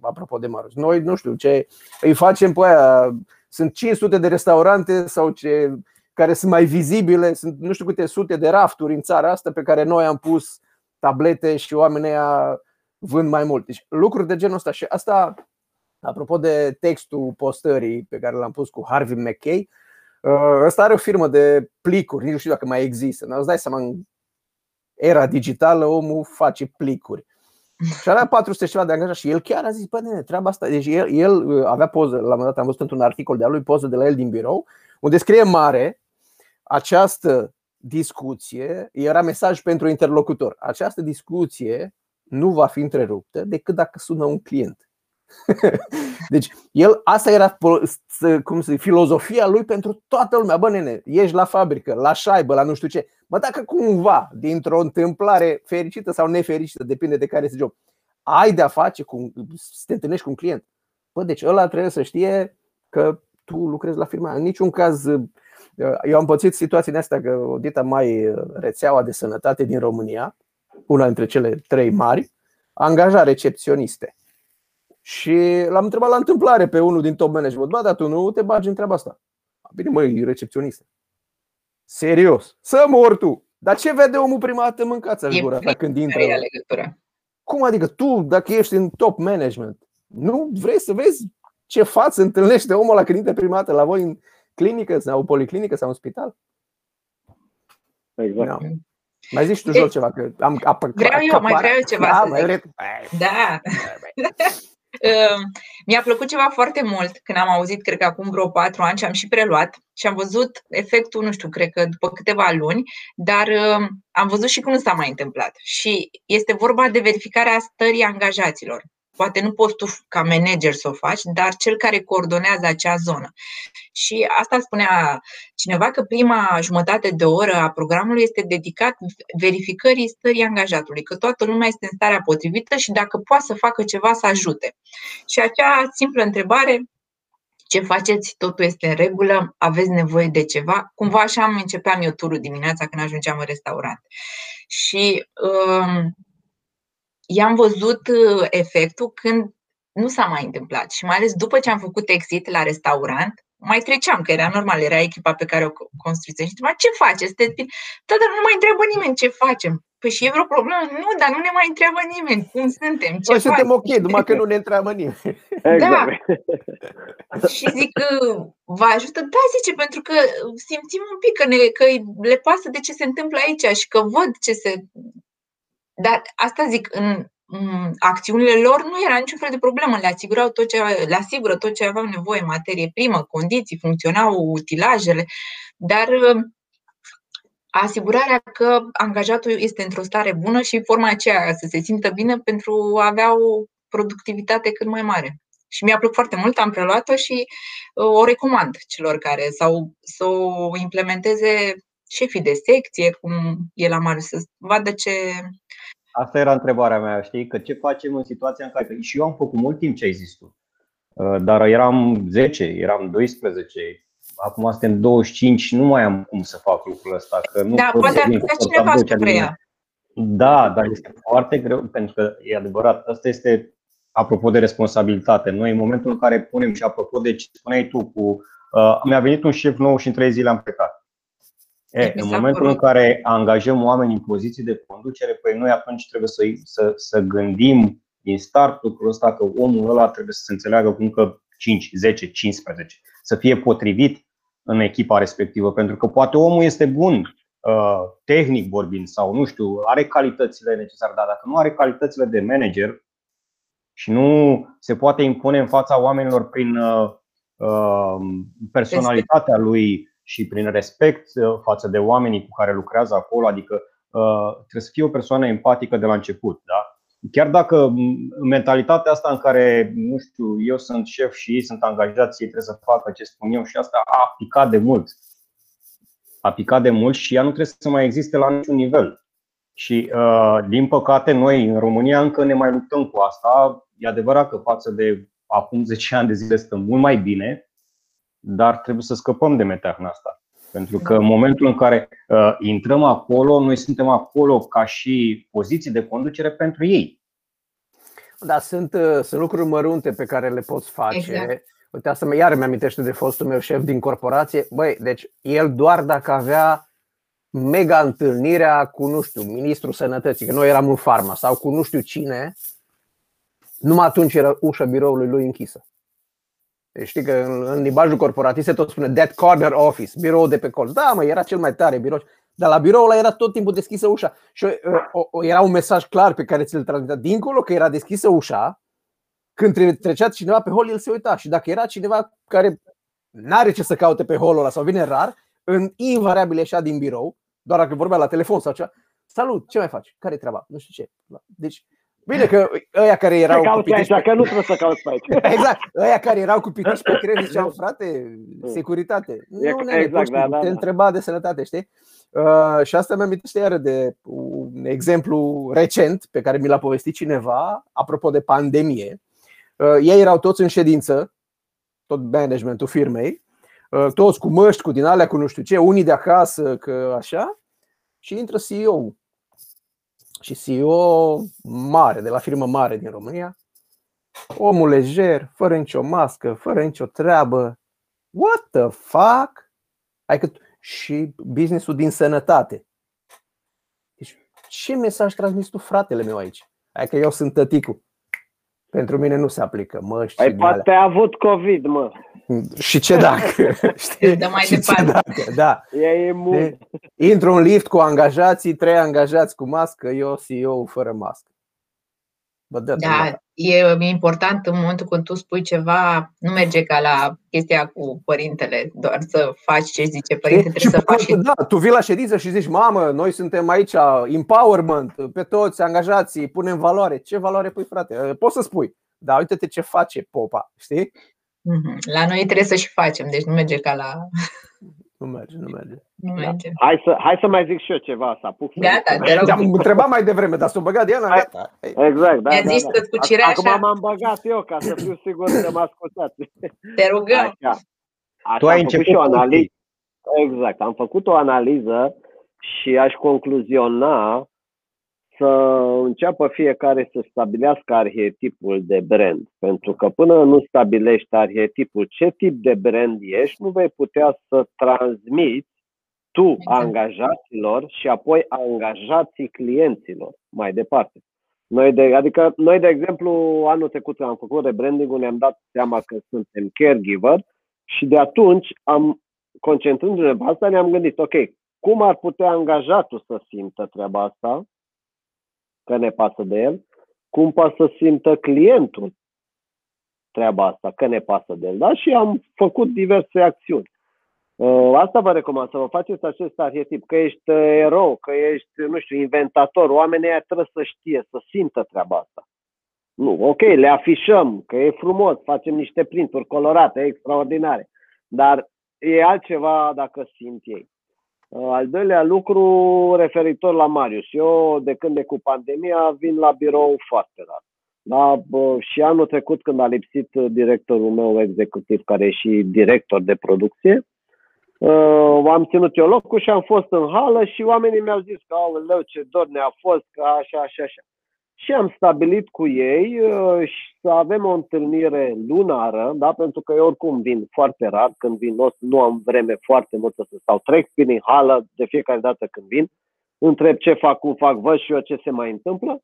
Apropo de Marius. Noi, nu știu ce, îi facem pe aia. Sunt 500 de restaurante sau ce, care sunt mai vizibile, sunt nu știu câte sute de rafturi în țara asta pe care noi am pus tablete și oamenii aia vând mai mult. Deci lucruri de genul ăsta și asta Apropo de textul postării pe care l-am pus cu Harvey McKay, uh, ăsta are o firmă de plicuri, nici nu știu dacă mai există. Dar îți dai seama, în era digitală, omul face plicuri. Și avea 400 ceva de angajați și el chiar a zis, bă, nene, treaba asta. Deci el, el uh, avea poză, la un moment dat am văzut într-un articol de-a lui, poză de la el din birou, unde scrie mare această discuție, era mesaj pentru interlocutor. Această discuție nu va fi întreruptă decât dacă sună un client. <laughs> Deci, el, asta era cum să filozofia lui pentru toată lumea. Bă, nene, ești la fabrică, la șaibă, la nu știu ce. Bă, dacă cumva, dintr-o întâmplare fericită sau nefericită, depinde de care este job, ai de-a face cu, să te întâlnești cu un client. Bă, deci ăla trebuie să știe că tu lucrezi la firma. În niciun caz, eu am pățit situația asta că o dita mai rețeaua de sănătate din România, una dintre cele trei mari, angaja recepționiste. Și l-am întrebat la întâmplare pe unul din top management. Bă, dar tu nu te bagi în treaba asta. Bine, măi, recepționist. Serios. Să mor tu. Dar ce vede omul prima dată mâncați aș gura ta când intră? Cum adică tu, dacă ești în top management, nu vrei să vezi ce față întâlnește omul la când intră prima dată la voi în clinică sau o policlinică sau în spital? Exact. No. Mai zici tu, Jol, ceva? Că am, vreau eu, mai vreau eu ceva da, să zic. Da. Ehm, mi-a plăcut ceva foarte mult când am auzit, cred că acum vreo patru ani și am și preluat și am văzut efectul, nu știu, cred că după câteva luni, dar ehm, am văzut și cum s-a mai întâmplat. Și este vorba de verificarea stării angajaților. Poate nu poți tu ca manager să o faci, dar cel care coordonează acea zonă. Și asta spunea cineva că prima jumătate de oră a programului este dedicat verificării stării angajatului, că toată lumea este în starea potrivită și dacă poate să facă ceva să ajute. Și acea simplă întrebare, ce faceți, totul este în regulă, aveți nevoie de ceva. Cumva așa am începeam eu turul dimineața când ajungeam în restaurant. Și um, i-am văzut uh, efectul când nu s-a mai întâmplat și mai ales după ce am făcut exit la restaurant, mai treceam, că era normal, era echipa pe care o construisem și întreba, ce faceți? Da, dar nu mai întreabă nimeni ce facem. Păi și e vreo problemă? Nu, dar nu ne mai întreabă nimeni cum suntem, ce Păi suntem ok, numai că nu ne întreabă nimeni. <laughs> Da. și zic, vă ajută? Da, zice, pentru că simțim un pic că, ne, că le pasă de ce se întâmplă aici și că văd ce se dar asta zic, în acțiunile lor nu era niciun fel de problemă, le, asigurau tot ce, le asigură tot ce aveau nevoie, materie primă, condiții, funcționau utilajele, dar um, asigurarea că angajatul este într-o stare bună și forma aceea să se simtă bine pentru a avea o productivitate cât mai mare. Și mi-a plăcut foarte mult, am preluat-o și uh, o recomand celor care sau să o implementeze șefii de secție, cum e la mare, să vadă ce, Asta era întrebarea mea, știi? Că ce facem în situația în care. Și eu am făcut mult timp ce ai zis tu. Uh, dar eram 10, eram 12, acum suntem 25, nu mai am cum să fac lucrul ăsta. Că nu da, poate ar putea cineva să preia. Da, dar este foarte greu, pentru că e adevărat, asta este apropo de responsabilitate. Noi, în momentul în care punem și apropo de ce spuneai tu, cu, uh, mi-a venit un șef nou și în trei zile am plecat. E, în momentul în care angajăm oameni în poziții de conducere, păi noi atunci trebuie să, să, să gândim din start lucrul ăsta că omul ăla trebuie să se înțeleagă cum că 5, 10, 15, să fie potrivit în echipa respectivă, pentru că poate omul este bun, uh, tehnic vorbind, sau nu știu, are calitățile necesare, dar dacă nu are calitățile de manager și nu se poate impune în fața oamenilor prin uh, uh, personalitatea lui, și prin respect uh, față de oamenii cu care lucrează acolo, adică trebuie să fie o persoană empatică de la început. Da? Chiar dacă mentalitatea asta în care, nu știu, eu sunt șef și ei sunt angajați, ei trebuie să facă ce spun eu și asta a picat de mult. A picat de mult și ea nu trebuie să mai existe la niciun nivel. Și, din păcate, noi în România încă ne mai luptăm cu asta. E adevărat că față de acum 10 ani de zile stăm mult mai bine, dar trebuie să scăpăm de meteahna asta. Pentru că în momentul în care uh, intrăm acolo, noi suntem acolo ca și poziții de conducere pentru ei. Da, sunt, uh, sunt lucruri mărunte pe care le poți face. Exact. Uite, asta iar mi-amintește de fostul meu șef din corporație. Băi, deci el doar dacă avea mega întâlnirea cu, nu știu, ministrul sănătății, că noi eram în farma, sau cu nu știu cine, numai atunci era ușa biroului lui închisă. Deci știi că în, în limbajul corporatist se tot spune that corner office, birou de pe colț. Da, mă, era cel mai tare birou. Dar la biroul ăla era tot timpul deschisă ușa. Și uh, o, o, era un mesaj clar pe care ți-l transmitea. Dincolo că era deschisă ușa, când trecea cineva pe hol, el se uita. Și dacă era cineva care nu are ce să caute pe holul ăla sau vine rar, în invariabil ieșea din birou, doar dacă vorbea la telefon sau ceva. Salut, ce mai faci? Care e treaba? Nu știu ce. Deci Bine că ăia care erau cu pitici pe... că nu trebuie să cauți pe aici. <laughs> Exact. Ăia care erau cu pitici pe creier ziceau, <laughs> frate, securitate. Nu, nu, exact, da, da, te da. întreba de sănătate, știi? Uh, și asta mi-am amintește iară de un exemplu recent pe care mi l-a povestit cineva, apropo de pandemie. Uh, ei erau toți în ședință, tot managementul firmei, uh, toți cu măști, cu din alea, cu nu știu ce, unii de acasă, că așa, și intră CEO și CEO mare, de la firmă mare din România, omul lejer, fără nicio mască, fără nicio treabă. What the fuck? Adică și businessul din sănătate. Deci, ce mesaj transmis tu, fratele meu, aici? Adică eu sunt tăticul. Pentru mine nu se aplică măști. Păi poate a avut COVID, mă. Și ce dacă? <laughs> Știi? Dă mai departe. Dacă? Da. E imun. Intru în lift cu angajații, trei angajați cu mască, eu CEO fără mască. Bă, da, da, e important în momentul când tu spui ceva, nu merge ca la chestia cu părintele, doar să faci ce zice părintele, trebuie să faci și... Da, tu vii la ședință și zici, mamă, noi suntem aici, empowerment, pe toți angajații, punem valoare. Ce valoare pui, frate? Poți să spui, dar uite-te ce face popa, știi? Mhm. La noi trebuie să și facem, deci nu merge ca la. <laughs> Nu merge, nu merge. Nu merge. Da. Hai, să, hai să mai zic și eu ceva, să apuc. Gata, te rog. Am întrebat mai devreme, dar s-o băgat Diana, gata. Exact, da. Mi-a zis da, da. cu cireașa. Acum m-am băgat eu ca să fiu sigur că mă ascultați. Te rugăm. Așa. Așa, tu ai început și o analiză. Exact, am făcut o analiză și aș concluziona să înceapă fiecare să stabilească arhetipul de brand. Pentru că până nu stabilești arhetipul ce tip de brand ești, nu vei putea să transmiți tu exact. angajaților și apoi angajații clienților mai departe. Noi de, adică noi, de exemplu, anul trecut am făcut rebranding-ul, ne-am dat seama că suntem caregiver și de atunci am, concentrându-ne pe asta, ne-am gândit, ok, cum ar putea angajatul să simtă treaba asta că ne pasă de el, cum poate să simtă clientul treaba asta, că ne pasă de el. Da? Și am făcut diverse acțiuni. Uh, asta vă recomand, să vă faceți acest arhetip, că ești uh, erou, că ești, nu știu, inventator. Oamenii aia trebuie să știe, să simtă treaba asta. Nu, ok, le afișăm, că e frumos, facem niște printuri colorate, extraordinare. Dar e altceva dacă simt ei. Uh, al doilea lucru referitor la Marius. Eu, de când e cu pandemia, vin la birou foarte rar. Da? Și anul trecut, când a lipsit directorul meu executiv, care e și director de producție, uh, am ținut eu locul și am fost în hală și oamenii mi-au zis că, aoleu, ce dor ne-a fost, că așa, așa, așa și am stabilit cu ei uh, să avem o întâlnire lunară, da? pentru că eu oricum vin foarte rar, când vin nu am vreme foarte multă să stau, trec prin hală de fiecare dată când vin, întreb ce fac, cum fac, văd și eu ce se mai întâmplă,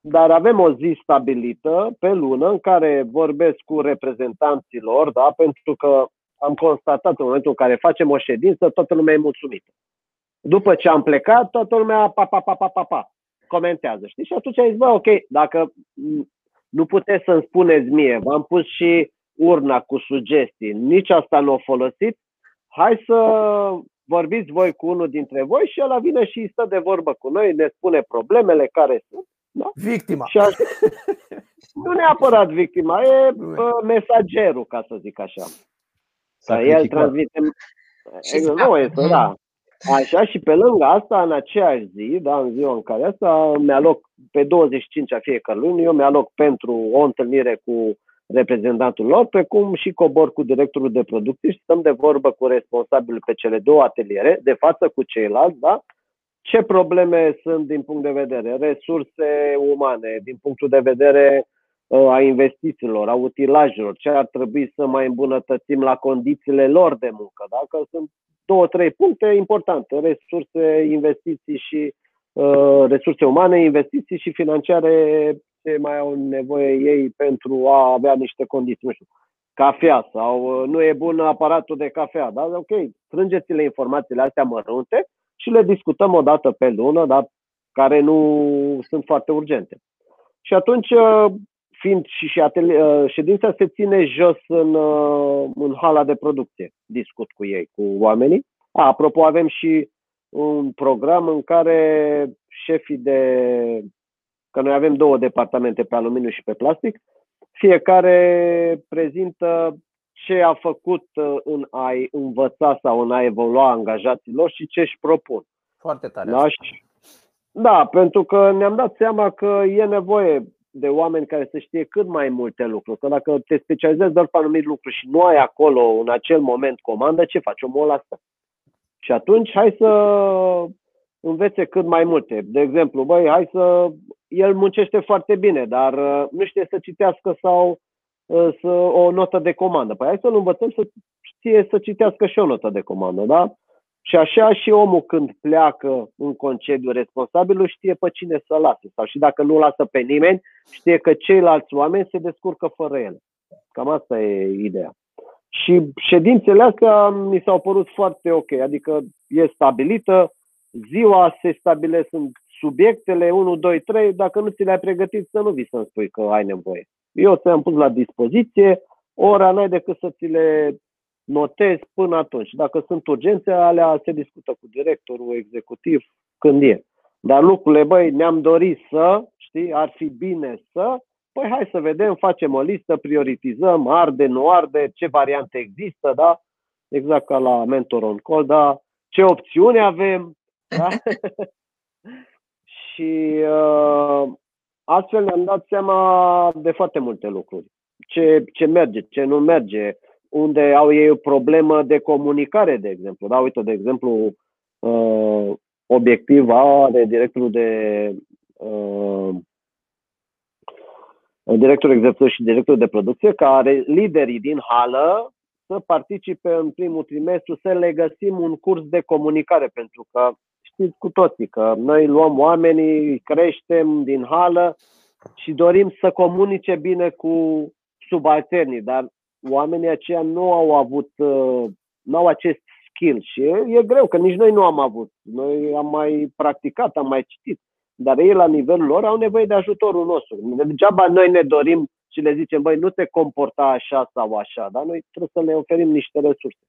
dar avem o zi stabilită pe lună în care vorbesc cu reprezentanții lor, da? pentru că am constatat în momentul în care facem o ședință, toată lumea e mulțumită. După ce am plecat, toată lumea pa, pa, pa, pa, pa, pa comentează. Știi? Și atunci ai zis, bă, ok, dacă nu puteți să-mi spuneți mie, v-am pus și urna cu sugestii, nici asta nu o folosit, hai să vorbiți voi cu unul dintre voi și ăla vine și stă de vorbă cu noi, ne spune problemele care sunt. Da? Victima. Și așa, nu neapărat victima, e uh, mesagerul, ca să zic așa. El transmite. Nu, este, da. Așa și pe lângă asta, în aceeași zi, da, în ziua în care asta, mi-aloc pe 25 a fiecare luni, eu mi-aloc pentru o întâlnire cu reprezentantul lor, precum și cobor cu directorul de producție și stăm de vorbă cu responsabilul pe cele două ateliere, de față cu ceilalți, da? Ce probleme sunt din punct de vedere resurse umane, din punctul de vedere uh, a investițiilor, a utilajelor, ce ar trebui să mai îmbunătățim la condițiile lor de muncă, da? Că sunt două, trei puncte importante, resurse, investiții și uh, resurse umane, investiții și financiare ce mai au nevoie ei pentru a avea niște condiții, nu știu, cafea sau uh, nu e bun aparatul de cafea, da? Ok, strângeți-le informațiile astea mărunte și le discutăm o dată pe lună, dar care nu sunt foarte urgente. Și atunci, uh, fiind și, și atelier, uh, ședința se ține jos în, în hala de producție, discut cu ei, cu oamenii. A, apropo, avem și un program în care șefii de că noi avem două departamente pe aluminiu și pe plastic, fiecare prezintă ce a făcut uh, în a învăța sau în a evolua angajaților și ce își propun. Foarte tare. Da, și, da pentru că ne-am dat seama că e nevoie de oameni care să știe cât mai multe lucruri. Că dacă te specializezi doar pe anumit lucru și nu ai acolo în acel moment comandă, ce faci? Omul asta. Și atunci hai să învețe cât mai multe. De exemplu, băi, hai să... El muncește foarte bine, dar uh, nu știe să citească sau uh, să, o notă de comandă. Păi hai să-l învățăm să știe să citească și o notă de comandă, da? Și așa și omul când pleacă în concediu responsabilul știe pe cine să lase. Sau și dacă nu lasă pe nimeni, știe că ceilalți oameni se descurcă fără el. Cam asta e ideea. Și ședințele astea mi s-au părut foarte ok, adică e stabilită, ziua se stabilesc în subiectele 1, 2, 3, dacă nu ți le-ai pregătit să nu vii să-mi spui că ai nevoie. Eu ți-am pus la dispoziție, ora n-ai decât să ți le notezi până atunci. Dacă sunt urgențe, alea se discută cu directorul executiv când e. Dar lucrurile, băi, ne-am dorit să, știi, ar fi bine să, păi hai să vedem, facem o listă, prioritizăm, arde, nu arde, ce variante există, da? Exact ca la Mentor on Call, da? Ce opțiuni avem, da? <laughs> și uh, astfel ne-am dat seama de foarte multe lucruri. Ce, ce merge, ce nu merge, unde au ei o problemă de comunicare, de exemplu. Da, uite, de exemplu, uh, obiectiv are directorul de uh, directorul executiv și directorul de producție, care liderii din hală să participe în primul trimestru, să le găsim un curs de comunicare, pentru că știți cu toții că noi luăm oamenii, creștem din hală și dorim să comunice bine cu subalternii, dar oamenii aceia nu au avut, uh, nu au acest skill și e, e greu, că nici noi nu am avut. Noi am mai practicat, am mai citit, dar ei la nivelul lor au nevoie de ajutorul nostru. Degeaba noi ne dorim și le zicem, băi, nu te comporta așa sau așa, dar noi trebuie să le oferim niște resurse.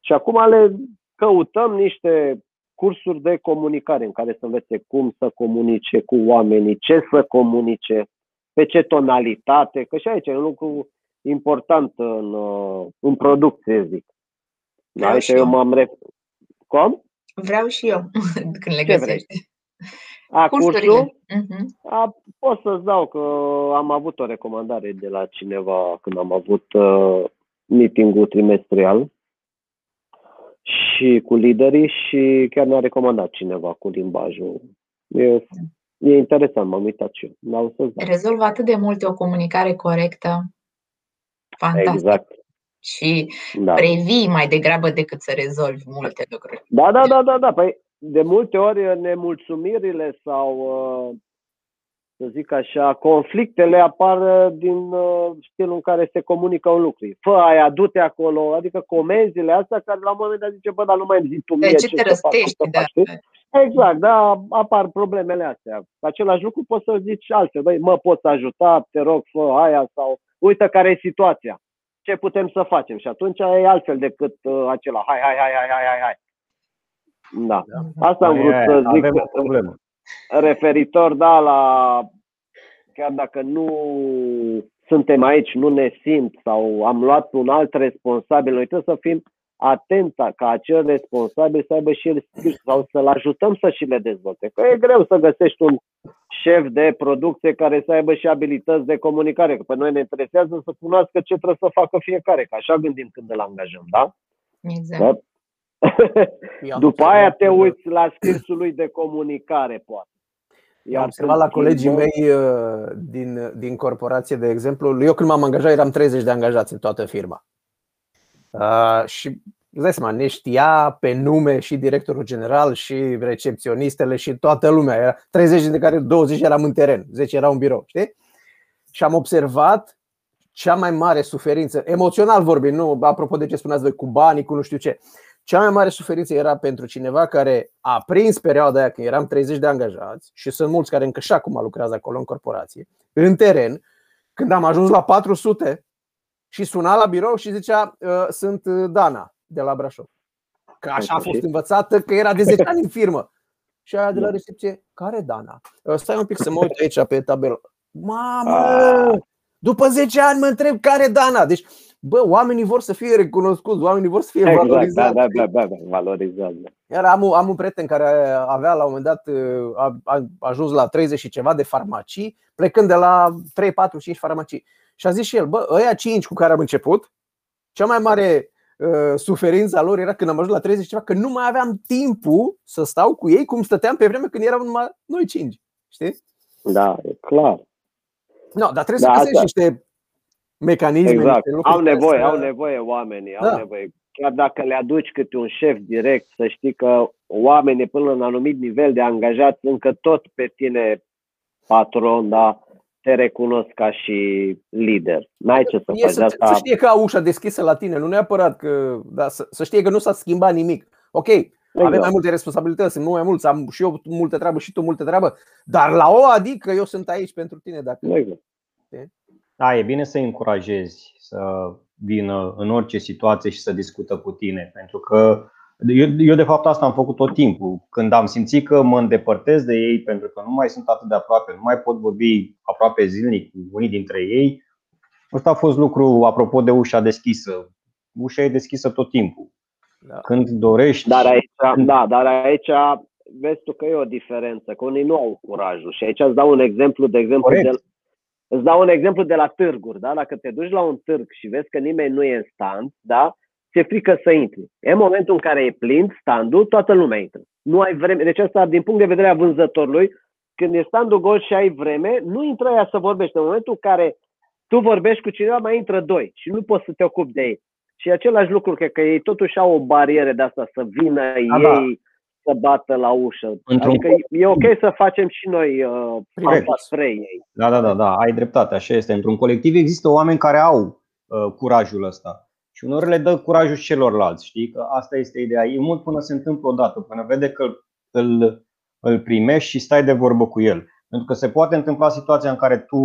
Și acum le căutăm niște cursuri de comunicare în care să învețe cum să comunice cu oamenii, ce să comunice, pe ce tonalitate, că și aici e un lucru important în, uh, în producție, zic. Vreau aici eu m-am ref... Cum? Vreau și eu, <laughs> când le găsești. A, cursul? Uh-huh. A, pot să-ți dau că am avut o recomandare de la cineva când am avut uh, meeting-ul trimestrial și cu liderii și chiar ne-a recomandat cineva cu limbajul. E, e interesant, m-am uitat și eu. N-au să Rezolvă atât de multe o comunicare corectă. Fantastic. Exact. Și da. previi mai degrabă decât să rezolvi multe lucruri. Da, da, da, da, da. Păi de multe ori nemulțumirile sau uh, să zic așa, conflictele apar uh, din uh, stilul în care se comunică un lucru. Fă aia, du-te acolo, adică comenzile astea care la un moment dat zice, bă, dar nu mai zi tu mie ce, ce te răstești, da. Fac, exact, da, apar problemele astea. Același lucru poți să zici altfel, băi, mă poți ajuta, te rog, fă aia sau uite care e situația. Ce putem să facem? Și atunci e altfel decât uh, acela, hai, hai, hai, hai, hai, hai, hai. Da. Asta am vrut Aia, să zic Avem o problemă. referitor, da, la chiar dacă nu suntem aici, nu ne simt sau am luat un alt responsabil, noi trebuie să fim atenți ca acel responsabil să aibă și el skill sau să-l ajutăm să și le dezvolte. Că e greu să găsești un șef de producție care să aibă și abilități de comunicare, că pe noi ne interesează să cunoască ce trebuie să facă fiecare, că așa gândim când îl angajăm, da? Exact. da? Eu am După aia observat te că- uiți la skills lui de comunicare, poate. Eu am observat la când colegii schimbăm- mei uh, din, din corporație, de exemplu, eu când m-am angajat eram 30 de angajați în toată firma. Uh, și îți dai seama, ne știa pe nume și directorul general și recepționistele și toată lumea. Era 30 de care 20 eram în teren, 10 erau în birou, știi? Și am observat cea mai mare suferință, emoțional vorbind, nu apropo de ce spuneați voi cu banii, cu nu știu ce. Cea mai mare suferință era pentru cineva care a prins perioada aia când eram 30 de angajați și sunt mulți care încă și acum lucrează acolo în corporație, în teren, când am ajuns la 400 și suna la birou și zicea "Uh, sunt uh, Dana de la Brașov. Că așa a fost învățată că era de 10 ani în firmă. Și aia de la recepție, care Dana? "Uh, Stai un pic să mă uit aici pe tabelă. Mamă! După 10 ani mă întreb care Dana. Deci, bă, oamenii vor să fie recunoscuți, oamenii vor să fie Exact, da, valorizați. da, da, da, da, valorizează. Iar am, un- am un prieten care avea la un moment dat a, a ajuns la 30 și ceva de farmacii, plecând de la 3, 4, 5 farmacii. Și a zis și el, bă, ăia 5 cu care am început, cea mai mare uh, suferință a lor era când am ajuns la 30 și ceva, că nu mai aveam timpul să stau cu ei cum stăteam pe vreme când eram numai noi 5. Știi? Da, e clar. No, dar trebuie Da, să găsești da. niște mecanisme. Exact. niște lucruri Au care nevoie, să- au nevoie oamenii, au Da. nevoie. Chiar dacă le aduci câte un șef direct, să știi că oamenii până la un anumit nivel de angajați încă tot pe tine, patron, da, te recunosc ca și lider. N-ai ce să E faci să, de să asta. știe că au ușa deschisă la tine, nu neapărat că. Da, să, să știe că nu s-a schimbat nimic. Ok, avem Exact. mai multe responsabilități, sunt mult mai mulți, am și eu multe treabă și tu multe treabă, dar la o adică eu sunt aici pentru tine. Dacă... Exact. Da, e bine să îi încurajezi să vină în orice situație și să discută cu tine. Pentru că eu, eu de fapt asta am făcut tot timpul. Când am simțit că mă îndepărtez de ei pentru că nu mai sunt atât de aproape, nu mai pot vorbi aproape zilnic cu unii dintre ei, ăsta a fost lucru apropo de ușa deschisă. Ușa e deschisă tot timpul. Da. Când dorești. Dar aici, da, dar aici vezi tu că e o diferență, că unii nu au curajul. Și aici îți dau un exemplu, de exemplu, Corect. de, îți dau un exemplu de la târguri, da? Dacă te duci la un târg și vezi că nimeni nu e în stand, da? Ți-e frică să intri. E momentul în care e plin standul, toată lumea intră. Nu ai vreme. Deci asta, din punct de vedere a vânzătorului, când e standul gol și ai vreme, nu intră aia să vorbești. În momentul în care tu vorbești cu cineva, mai intră doi și nu poți să te ocupi de ei. Și e același lucru, cred că ei totuși au o barieră de asta, să vină Da, da. ei să bată la ușă. Într-un adică e ok să facem și noi uh, Corect. pampa spre ei. Da, da, da, da, ai dreptate, așa este. Într-un colectiv există oameni care au uh, curajul ăsta. Și uneori le dă curajul și celorlalți, știi? Că asta este ideea. E mult până se întâmplă odată, până vede că îl, îl primești și stai de vorbă cu el. Pentru că se poate întâmpla situația în care tu,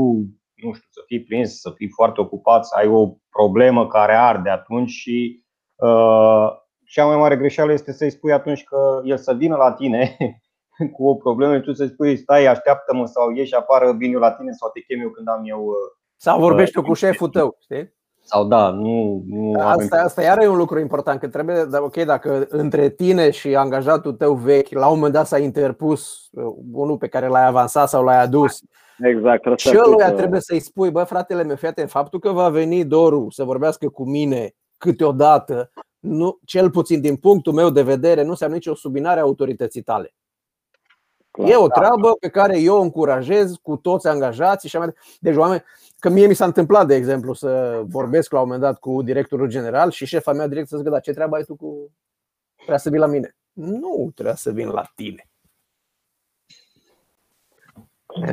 nu știu, să fii prins, să fii foarte ocupat, să ai o problemă care arde atunci și uh, cea mai mare greșeală este să-i spui atunci că el să vină la tine <laughs> cu o problemă, tu să-i spui stai, așteaptă-mă sau ieși afară, vin eu la tine sau te chem eu când am eu uh, Sau vorbești tu cu șeful tău, știi? Sau da, nu, nu avem Asta, asta iar e un lucru important, că trebuie, da, ok, dacă între tine și angajatul tău vechi, la un moment dat s-a interpus uh, unul pe care l-ai avansat sau l-ai adus, Exact. și ăluia trebuie să-i spui, bă, fratele meu, fii atent, faptul că va veni Doru să vorbească cu mine câteodată, nu, cel puțin din punctul meu de vedere, nu înseamnă nicio subinare a autorității tale. E o treabă pe care eu o încurajez cu toți angajații și așa mai departe. Deci oameni, că mie mi s-a întâmplat, de exemplu, să vorbesc la un moment dat cu directorul general și șefa mea direct să zică, da, ce treabă ai tu cu... Trebuie să vii la mine. Nu trebuie să vin la tine.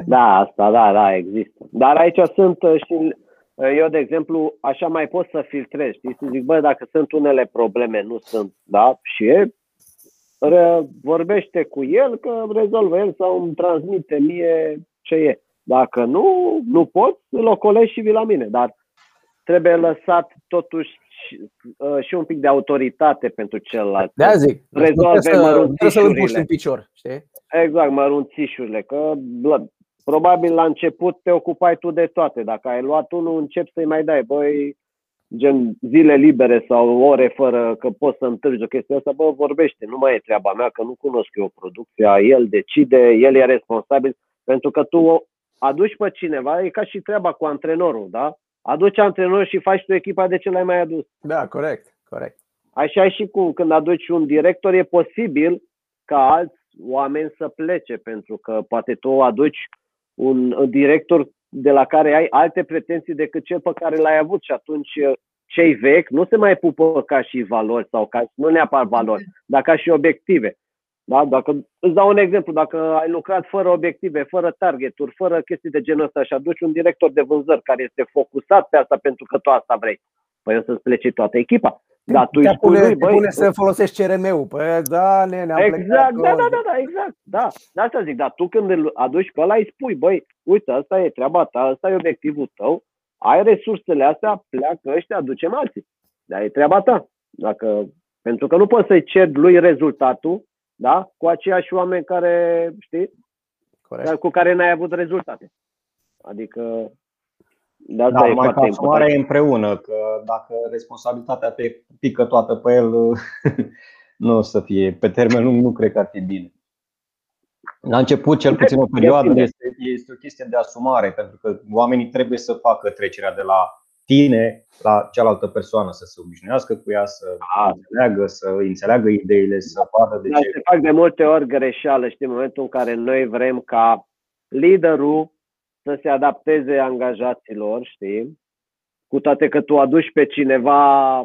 Da, asta, da, da, există. Dar aici sunt uh, și uh, eu, de exemplu, așa mai pot să filtrez, știi, să zic, bă, dacă sunt unele probleme, nu sunt, da, și e, re- vorbește cu el că rezolvă el sau îmi transmite mie ce e. Dacă nu, nu pot, îl ocolești și vii la mine, dar trebuie lăsat totuși și, uh, și un pic de autoritate pentru celălalt. De aia zic, Rezolve trebuie să- mărunțișurile. trebuie să-l împuși în picior, știi? Exact, mărunțișurile, că bla, probabil la început te ocupai tu de toate. Dacă ai luat unul, începi să-i mai dai, băi, gen zile libere sau ore fără că poți să întârzi o chestie asta, bă, vorbește, nu mai e treaba mea, că nu cunosc eu producția, el decide, el e responsabil, pentru că tu aduci pe cineva, e ca și treaba cu antrenorul, da? Aduci antrenorul și faci tu echipa de ce l-ai mai adus. Da, corect, corect. Așa e și cum când aduci un director, e posibil ca alți oameni să plece, pentru că poate tu aduci un director de la care ai alte pretenții decât cel pe care l-ai avut și atunci cei vechi nu se mai pupă ca și valori sau ca, nu neapărat valori, dar ca și obiective. Da? Dacă, îți dau un exemplu, dacă ai lucrat fără obiective, fără targeturi, fără chestii de genul ăsta și aduci un director de vânzări care este focusat pe asta pentru că tu asta vrei, păi o să-ți plece toată echipa. Dar tu te îi spui pune, lui, te băi, pune să folosești CRM-ul. Păi da, ne, ne-am Exact, plecat da, da, toți. da, da, exact, da. De asta zic, dar tu când îl aduci pe ăla îi spui, băi, uite, asta e treaba ta, asta e obiectivul tău, ai resursele astea, pleacă ăștia, aducem alții. Dar e treaba ta. Dacă, pentru că nu poți să-i ceri lui rezultatul, da, cu aceiași oameni care, știi, Corect. cu care n-ai avut rezultate. Adică, de asta Da, e mai foarte asumarea important. e împreună, că dacă responsabilitatea te pică toată pe el, <laughs> nu o să fie. Pe termen lung nu cred că ar fi bine. La început, cel puțin o perioadă, Depinde. este, este o chestie de asumare, pentru că oamenii trebuie să facă trecerea de la tine la cealaltă persoană, să se obișnuiască cu ea, să Da. înțeleagă, să înțeleagă ideile, să vadă de Dar ce. se fac de multe ori greșeală, știi, în momentul în care noi vrem ca liderul să se adapteze angajaților, știi? Cu toate că tu aduci pe cineva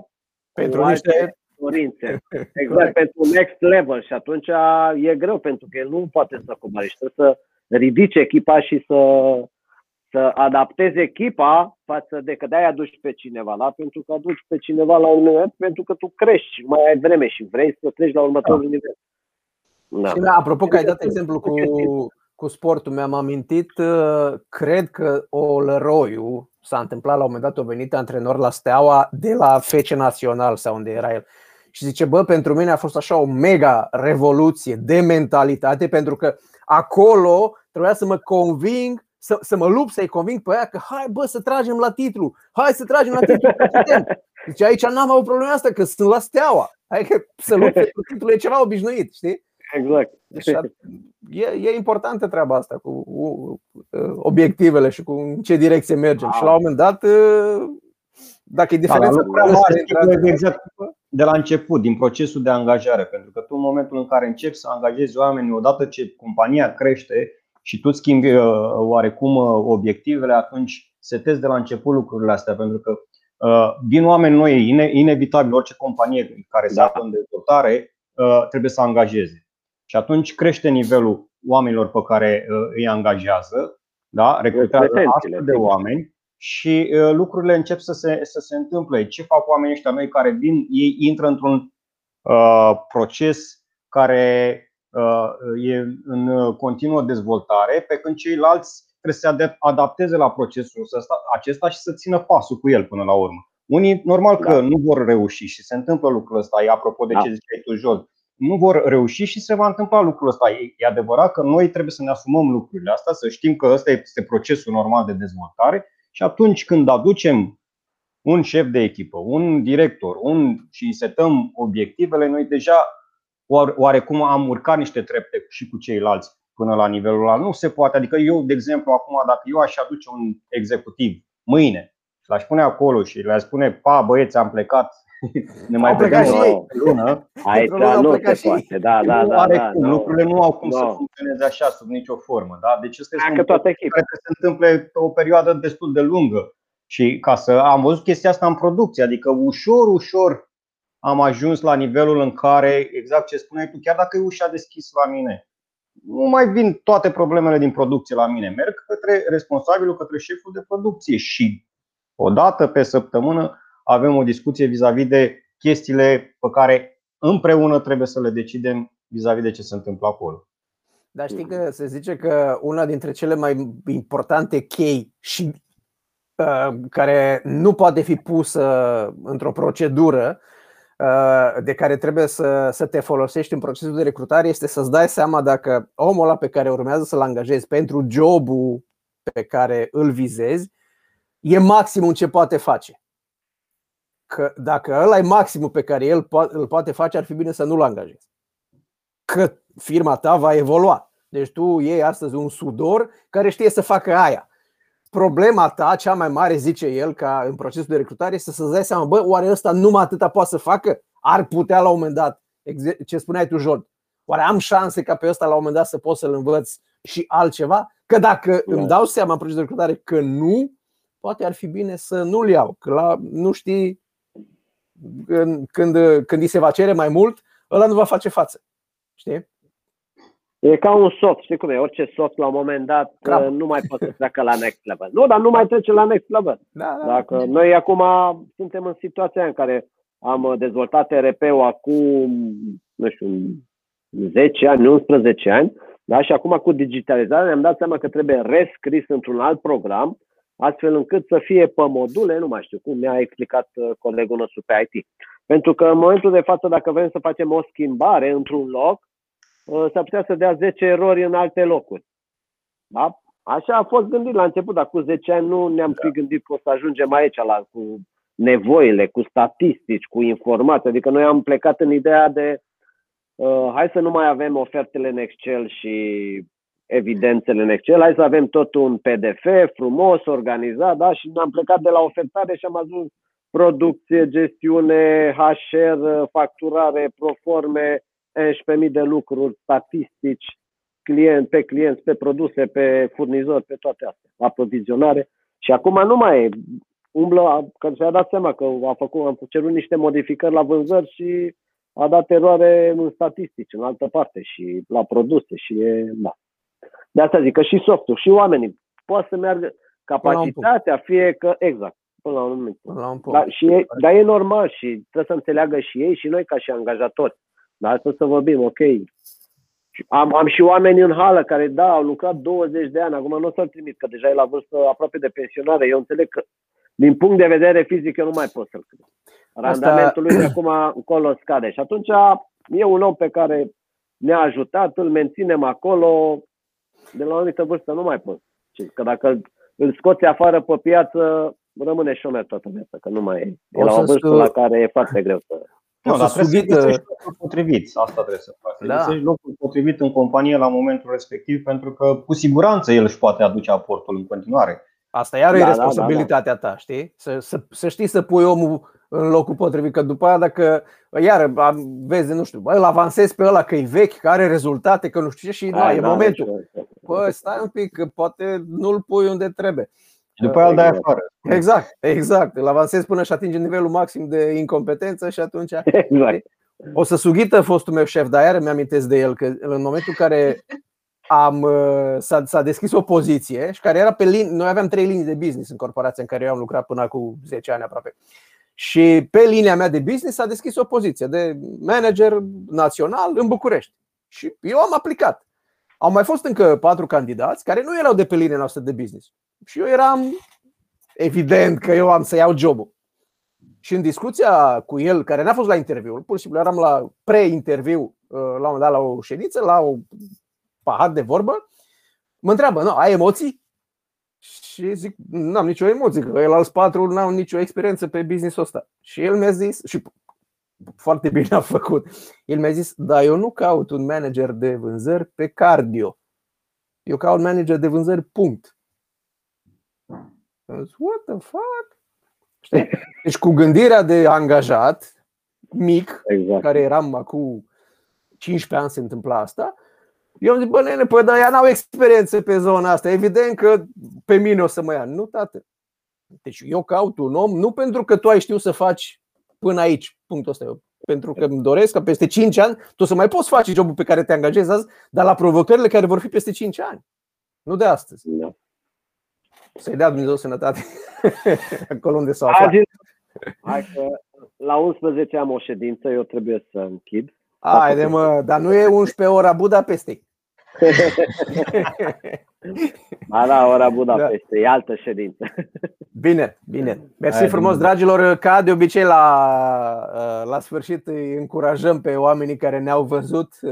Pentru cu alte niște- dorințe. <laughs> Exact, Corect. pentru next level și atunci e greu pentru că el nu poate să coboare și trebuie să ridice echipa și să, să adapteze echipa față de că de-aia aduci pe cineva, da? Pentru că aduci pe cineva la un moment, pentru că tu crești, mai ai vreme și vrei să treci la următorul nivel. Da. Și da, apropo că ai dat exemplu cu, cu sportul, mi-am amintit, uh, cred că Olăroiu s-a întâmplat la un moment dat, a venit antrenor la Steaua de la FC Național sau unde era el. Și zice, bă, pentru mine a fost așa o mega revoluție de mentalitate, pentru că acolo trebuia să mă conving, să, să mă lupt să-i conving pe aia că hai bă să tragem la titlu, hai să tragem la titlu. că putem." Deci aici n-am avut problema asta, că sunt la Steaua. Adică să lupt <laughs> pentru titlu e ceva obișnuit, știi? Exact. Deci a- e, e importantă treaba asta cu, cu uh, obiectivele și cu în ce direcție mergem. Și la un moment dat, uh, dacă e diferența Da, prea lucrurile mare se între schimbă antrenor- exact de la început, din procesul de angajare, pentru că tu în momentul în care începi să angajezi oameni, odată ce compania crește și tu îți schimbi uh, oarecum uh, obiectivele, atunci setezi de la început lucrurile astea, pentru că uh, din oameni noi, e ine- inevitabil, orice companie care se Da. află în dezvoltare uh, trebuie să angajeze. Și atunci crește nivelul oamenilor pe care uh, îi angajează, da? recrutează Pretențiile, astfel de sigur. oameni și uh, lucrurile încep să se, să se întâmple. Ce fac oamenii ăștia noi care vin? Ei intră într-un uh, proces care uh, e în uh, continuă dezvoltare, pe când ceilalți trebuie să se adap- adapteze la procesul ăsta, acesta și să țină pasul cu el până la urmă. Unii, normal că Da. nu vor reuși și se întâmplă lucrul ăsta, e apropo de Da. ce ziceai tu, jos. Nu vor reuși și se va întâmpla lucrul ăsta. E e adevărat că noi trebuie să ne asumăm lucrurile astea, să știm că ăsta este procesul normal de dezvoltare și atunci când aducem un șef de echipă, un director, un și îi setăm obiectivele, noi deja oare- oarecum am urcat niște trepte și cu ceilalți până la nivelul ăla. Nu se poate. Adică eu, de exemplu, acum, dacă eu aș aduce un executiv mâine și l-aș pune acolo și le-aș spune, pa, băieți, am plecat, <laughs> ne mai <laughs> Au plecat vedem și o ei. lună, Aici Pentru că nu plecat se și ei. poate. Da, da, nu da. are da, cum, nu. lucrurile nu au cum să Nu. funcționeze așa sub nicio formă. Da? Deci ăsta este Dacă un toată echipa. care trebuie să se întâmple pe o perioadă destul de lungă. Și ca să am văzut chestia asta în producție, adică ușor, ușor am ajuns la nivelul în care, exact ce spuneai tu, chiar dacă e ușa deschis la mine, nu mai vin toate problemele din producție la mine. Merg către responsabilul, către șeful de producție și o dată pe săptămână avem o discuție vis-a-vis de chestiile pe care împreună trebuie să le decidem vis-a-vis de ce se întâmplă acolo. Dar știi că se zice că una dintre cele mai importante chei și care nu poate fi pusă într-o procedură de care trebuie să, să te folosești în procesul de recrutare este să-ți dai seama dacă omul ăla pe care urmează să-l angajezi pentru jobul pe care îl vizezi e maximul ce poate face. Că dacă ăla e maximul pe care el îl poate face, ar fi bine să nu-l angajezi. Că firma ta va evolua. Deci tu iei astăzi un sudor care știe să facă aia. Problema ta, cea mai mare, zice el, ca în procesul de recrutare, este să-ți dai seama, bă, oare ăsta numai atâta poate să facă? Ar putea la un moment dat, ce spuneai tu, Jord, oare am șanse ca pe ăsta la un moment dat să pot să-l învăț și altceva? Că dacă îmi dau seama în procesul de recrutare că nu, poate ar fi bine să nu-l iau, că la, nu știi când, când, când îi se va cere mai mult, ăla nu va face față. Știi? E ca un soft, știi cum e? Orice soft la un moment dat Crap. nu mai poate să treacă la next level. Nu, dar nu mai trece la next level. Da, da. Dacă noi acum suntem în situația în care am dezvoltat RP-ul acum, nu știu, 10 ani, 11 ani, da? și acum cu digitalizarea ne-am dat seama că trebuie rescris într-un alt program, astfel încât să fie pe module, nu mai știu cum mi-a explicat uh, colegul nostru pe IT. Pentru că în momentul de față, dacă vrem să facem o schimbare într-un loc, uh, s-ar putea să dea 10 erori în alte locuri. Da? Așa a fost gândit la început, dar cu 10 ani nu ne-am da. fi gândit că o să ajungem aici la, cu nevoile, cu statistici, cu informații. Adică noi am plecat în ideea de uh, hai să nu mai avem ofertele în Excel și evidențele în Excel, hai să avem tot un PDF frumos, organizat, da? și ne-am plecat de la ofertare și am ajuns producție, gestiune, HR, facturare, proforme, 11.000 de lucruri, statistici, client, pe clienți, pe produse, pe furnizori, pe toate astea, aprovizionare. Și acum nu mai e, umblă, că și-a dat seama că a făcut, am cerut niște modificări la vânzări și a dat eroare în statistici, în altă parte, și la produse și e, da. De asta zic că și softul, și oamenii poate să meargă capacitatea, fie că, exact, până la un moment. Până la un punct. Dar, și e, dar e normal și trebuie să înțeleagă și ei și noi ca și angajatori. Dar asta să vorbim, ok. Am, am și oameni în hală care, da, au lucrat 20 de ani, acum nu o să-l trimit, că deja e la vârstă aproape de pensionare. Eu înțeleg că, din punct de vedere fizic, eu nu mai pot să-l cred. Randamentul lui de acum încolo scade. Și atunci e un om pe care ne-a ajutat, îl menținem acolo, de la o anumită vârstă nu mai poți. Că dacă îl scoți afară pe piață, rămâne șomer toată viața, că nu mai e. E la o vârstă la care e foarte greu să... Nu, dar trebuie să găsești locul potrivit. Asta trebuie să faci. Da. Găsești locul potrivit în companie la momentul respectiv, pentru că cu siguranță el își poate aduce aportul în continuare. Asta iar da, e responsabilitatea da, da, da. ta, știi? Să, să, să știi să pui omul în locul potrivit. Că după aia dacă, iar vezi, nu știu, bă, îl avansezi pe ăla că e vechi, că are rezultate, că nu știu ce și da, e da, momentul. Bă, stai un pic, că poate nu-l pui unde trebuie. Și după aia îl dai afară. Exact, exact. Îl avansezi până și atinge nivelul maxim de incompetență și atunci <laughs> exact. o să sughită fostul meu șef, dar iar mi-amintesc de el că în momentul în care am, s-a, s-a deschis o poziție și care era pe linii, noi aveam trei linii de business în corporația în care eu am lucrat până acum 10 ani aproape. Și pe linia mea de business s-a deschis o poziție de manager național în București. Și eu am aplicat. Au mai fost încă patru candidați care nu erau de pe linia noastră de business. Și eu eram evident că eu am să iau jobul. Și în discuția cu el, care n-a fost la interviu, pur și simplu eram la pre-interviu, uh, la un moment dat la o ședință, la o pahar de vorbă, mă întreabă, nu, ai emoții? Și zic, nu am nicio emoție, că el alți patru nu au nicio experiență pe business-ul ăsta. Și el mi-a zis, și foarte bine a făcut, el mi-a zis, da, eu nu caut un manager de vânzări pe cardio. Eu caut manager de vânzări, punct. Zis, What the fuck? Știi? <laughs> Deci cu gândirea de angajat mic, exact. care eram acum 15 ani se întâmpla asta, eu am zis, bă, nene, păi, dar ea n-au experiență pe zona asta. Evident că pe mine o să mă ia. Nu, tată. Deci eu caut un om, nu pentru că tu ai știut să faci până aici, punctul ăsta. Eu, pentru că îmi doresc ca peste 5 ani tu să mai poți face jobul pe care te angajezi azi, dar la provocările care vor fi peste 5 ani. Nu de astăzi. Da. Să-i dea Dumnezeu sănătate <laughs> acolo unde s-a aflat. Hai că la 11 am o ședință, eu trebuie să închid. Haide mă, dar nu e 11 ora Budapestei. <laughs> Ba da, ora Budapeste, da. e altă ședință. Bine, bine. Mersi Hai, frumos, bine. dragilor. Ca de obicei, la, la sfârșit îi încurajăm pe oamenii care ne-au văzut uh,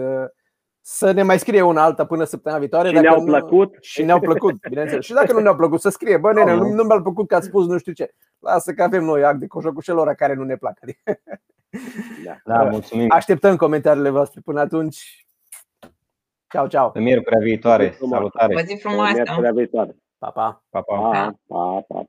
să ne mai scrie una alta până săptămâna viitoare. Și Dacă ne-au nu- plăcut. Și ne-au plăcut, bineînțeles. Și dacă nu ne-au plăcut, să scrie. Bă, nene, nu, nu mi-a plăcut că ați spus nu știu ce. Lasă că avem noi act de cojocușelor care nu ne plac. Adică <laughs> Da, mulțumim. Așteptăm comentariile voastre. Până atunci, ceau, ceau. Pe miercurea viitoare. Frumos. Salutare. O zi frumoasă! Miercurea viitoare. Pa, pa. Pa, pa. Pa, pa, pa, pa.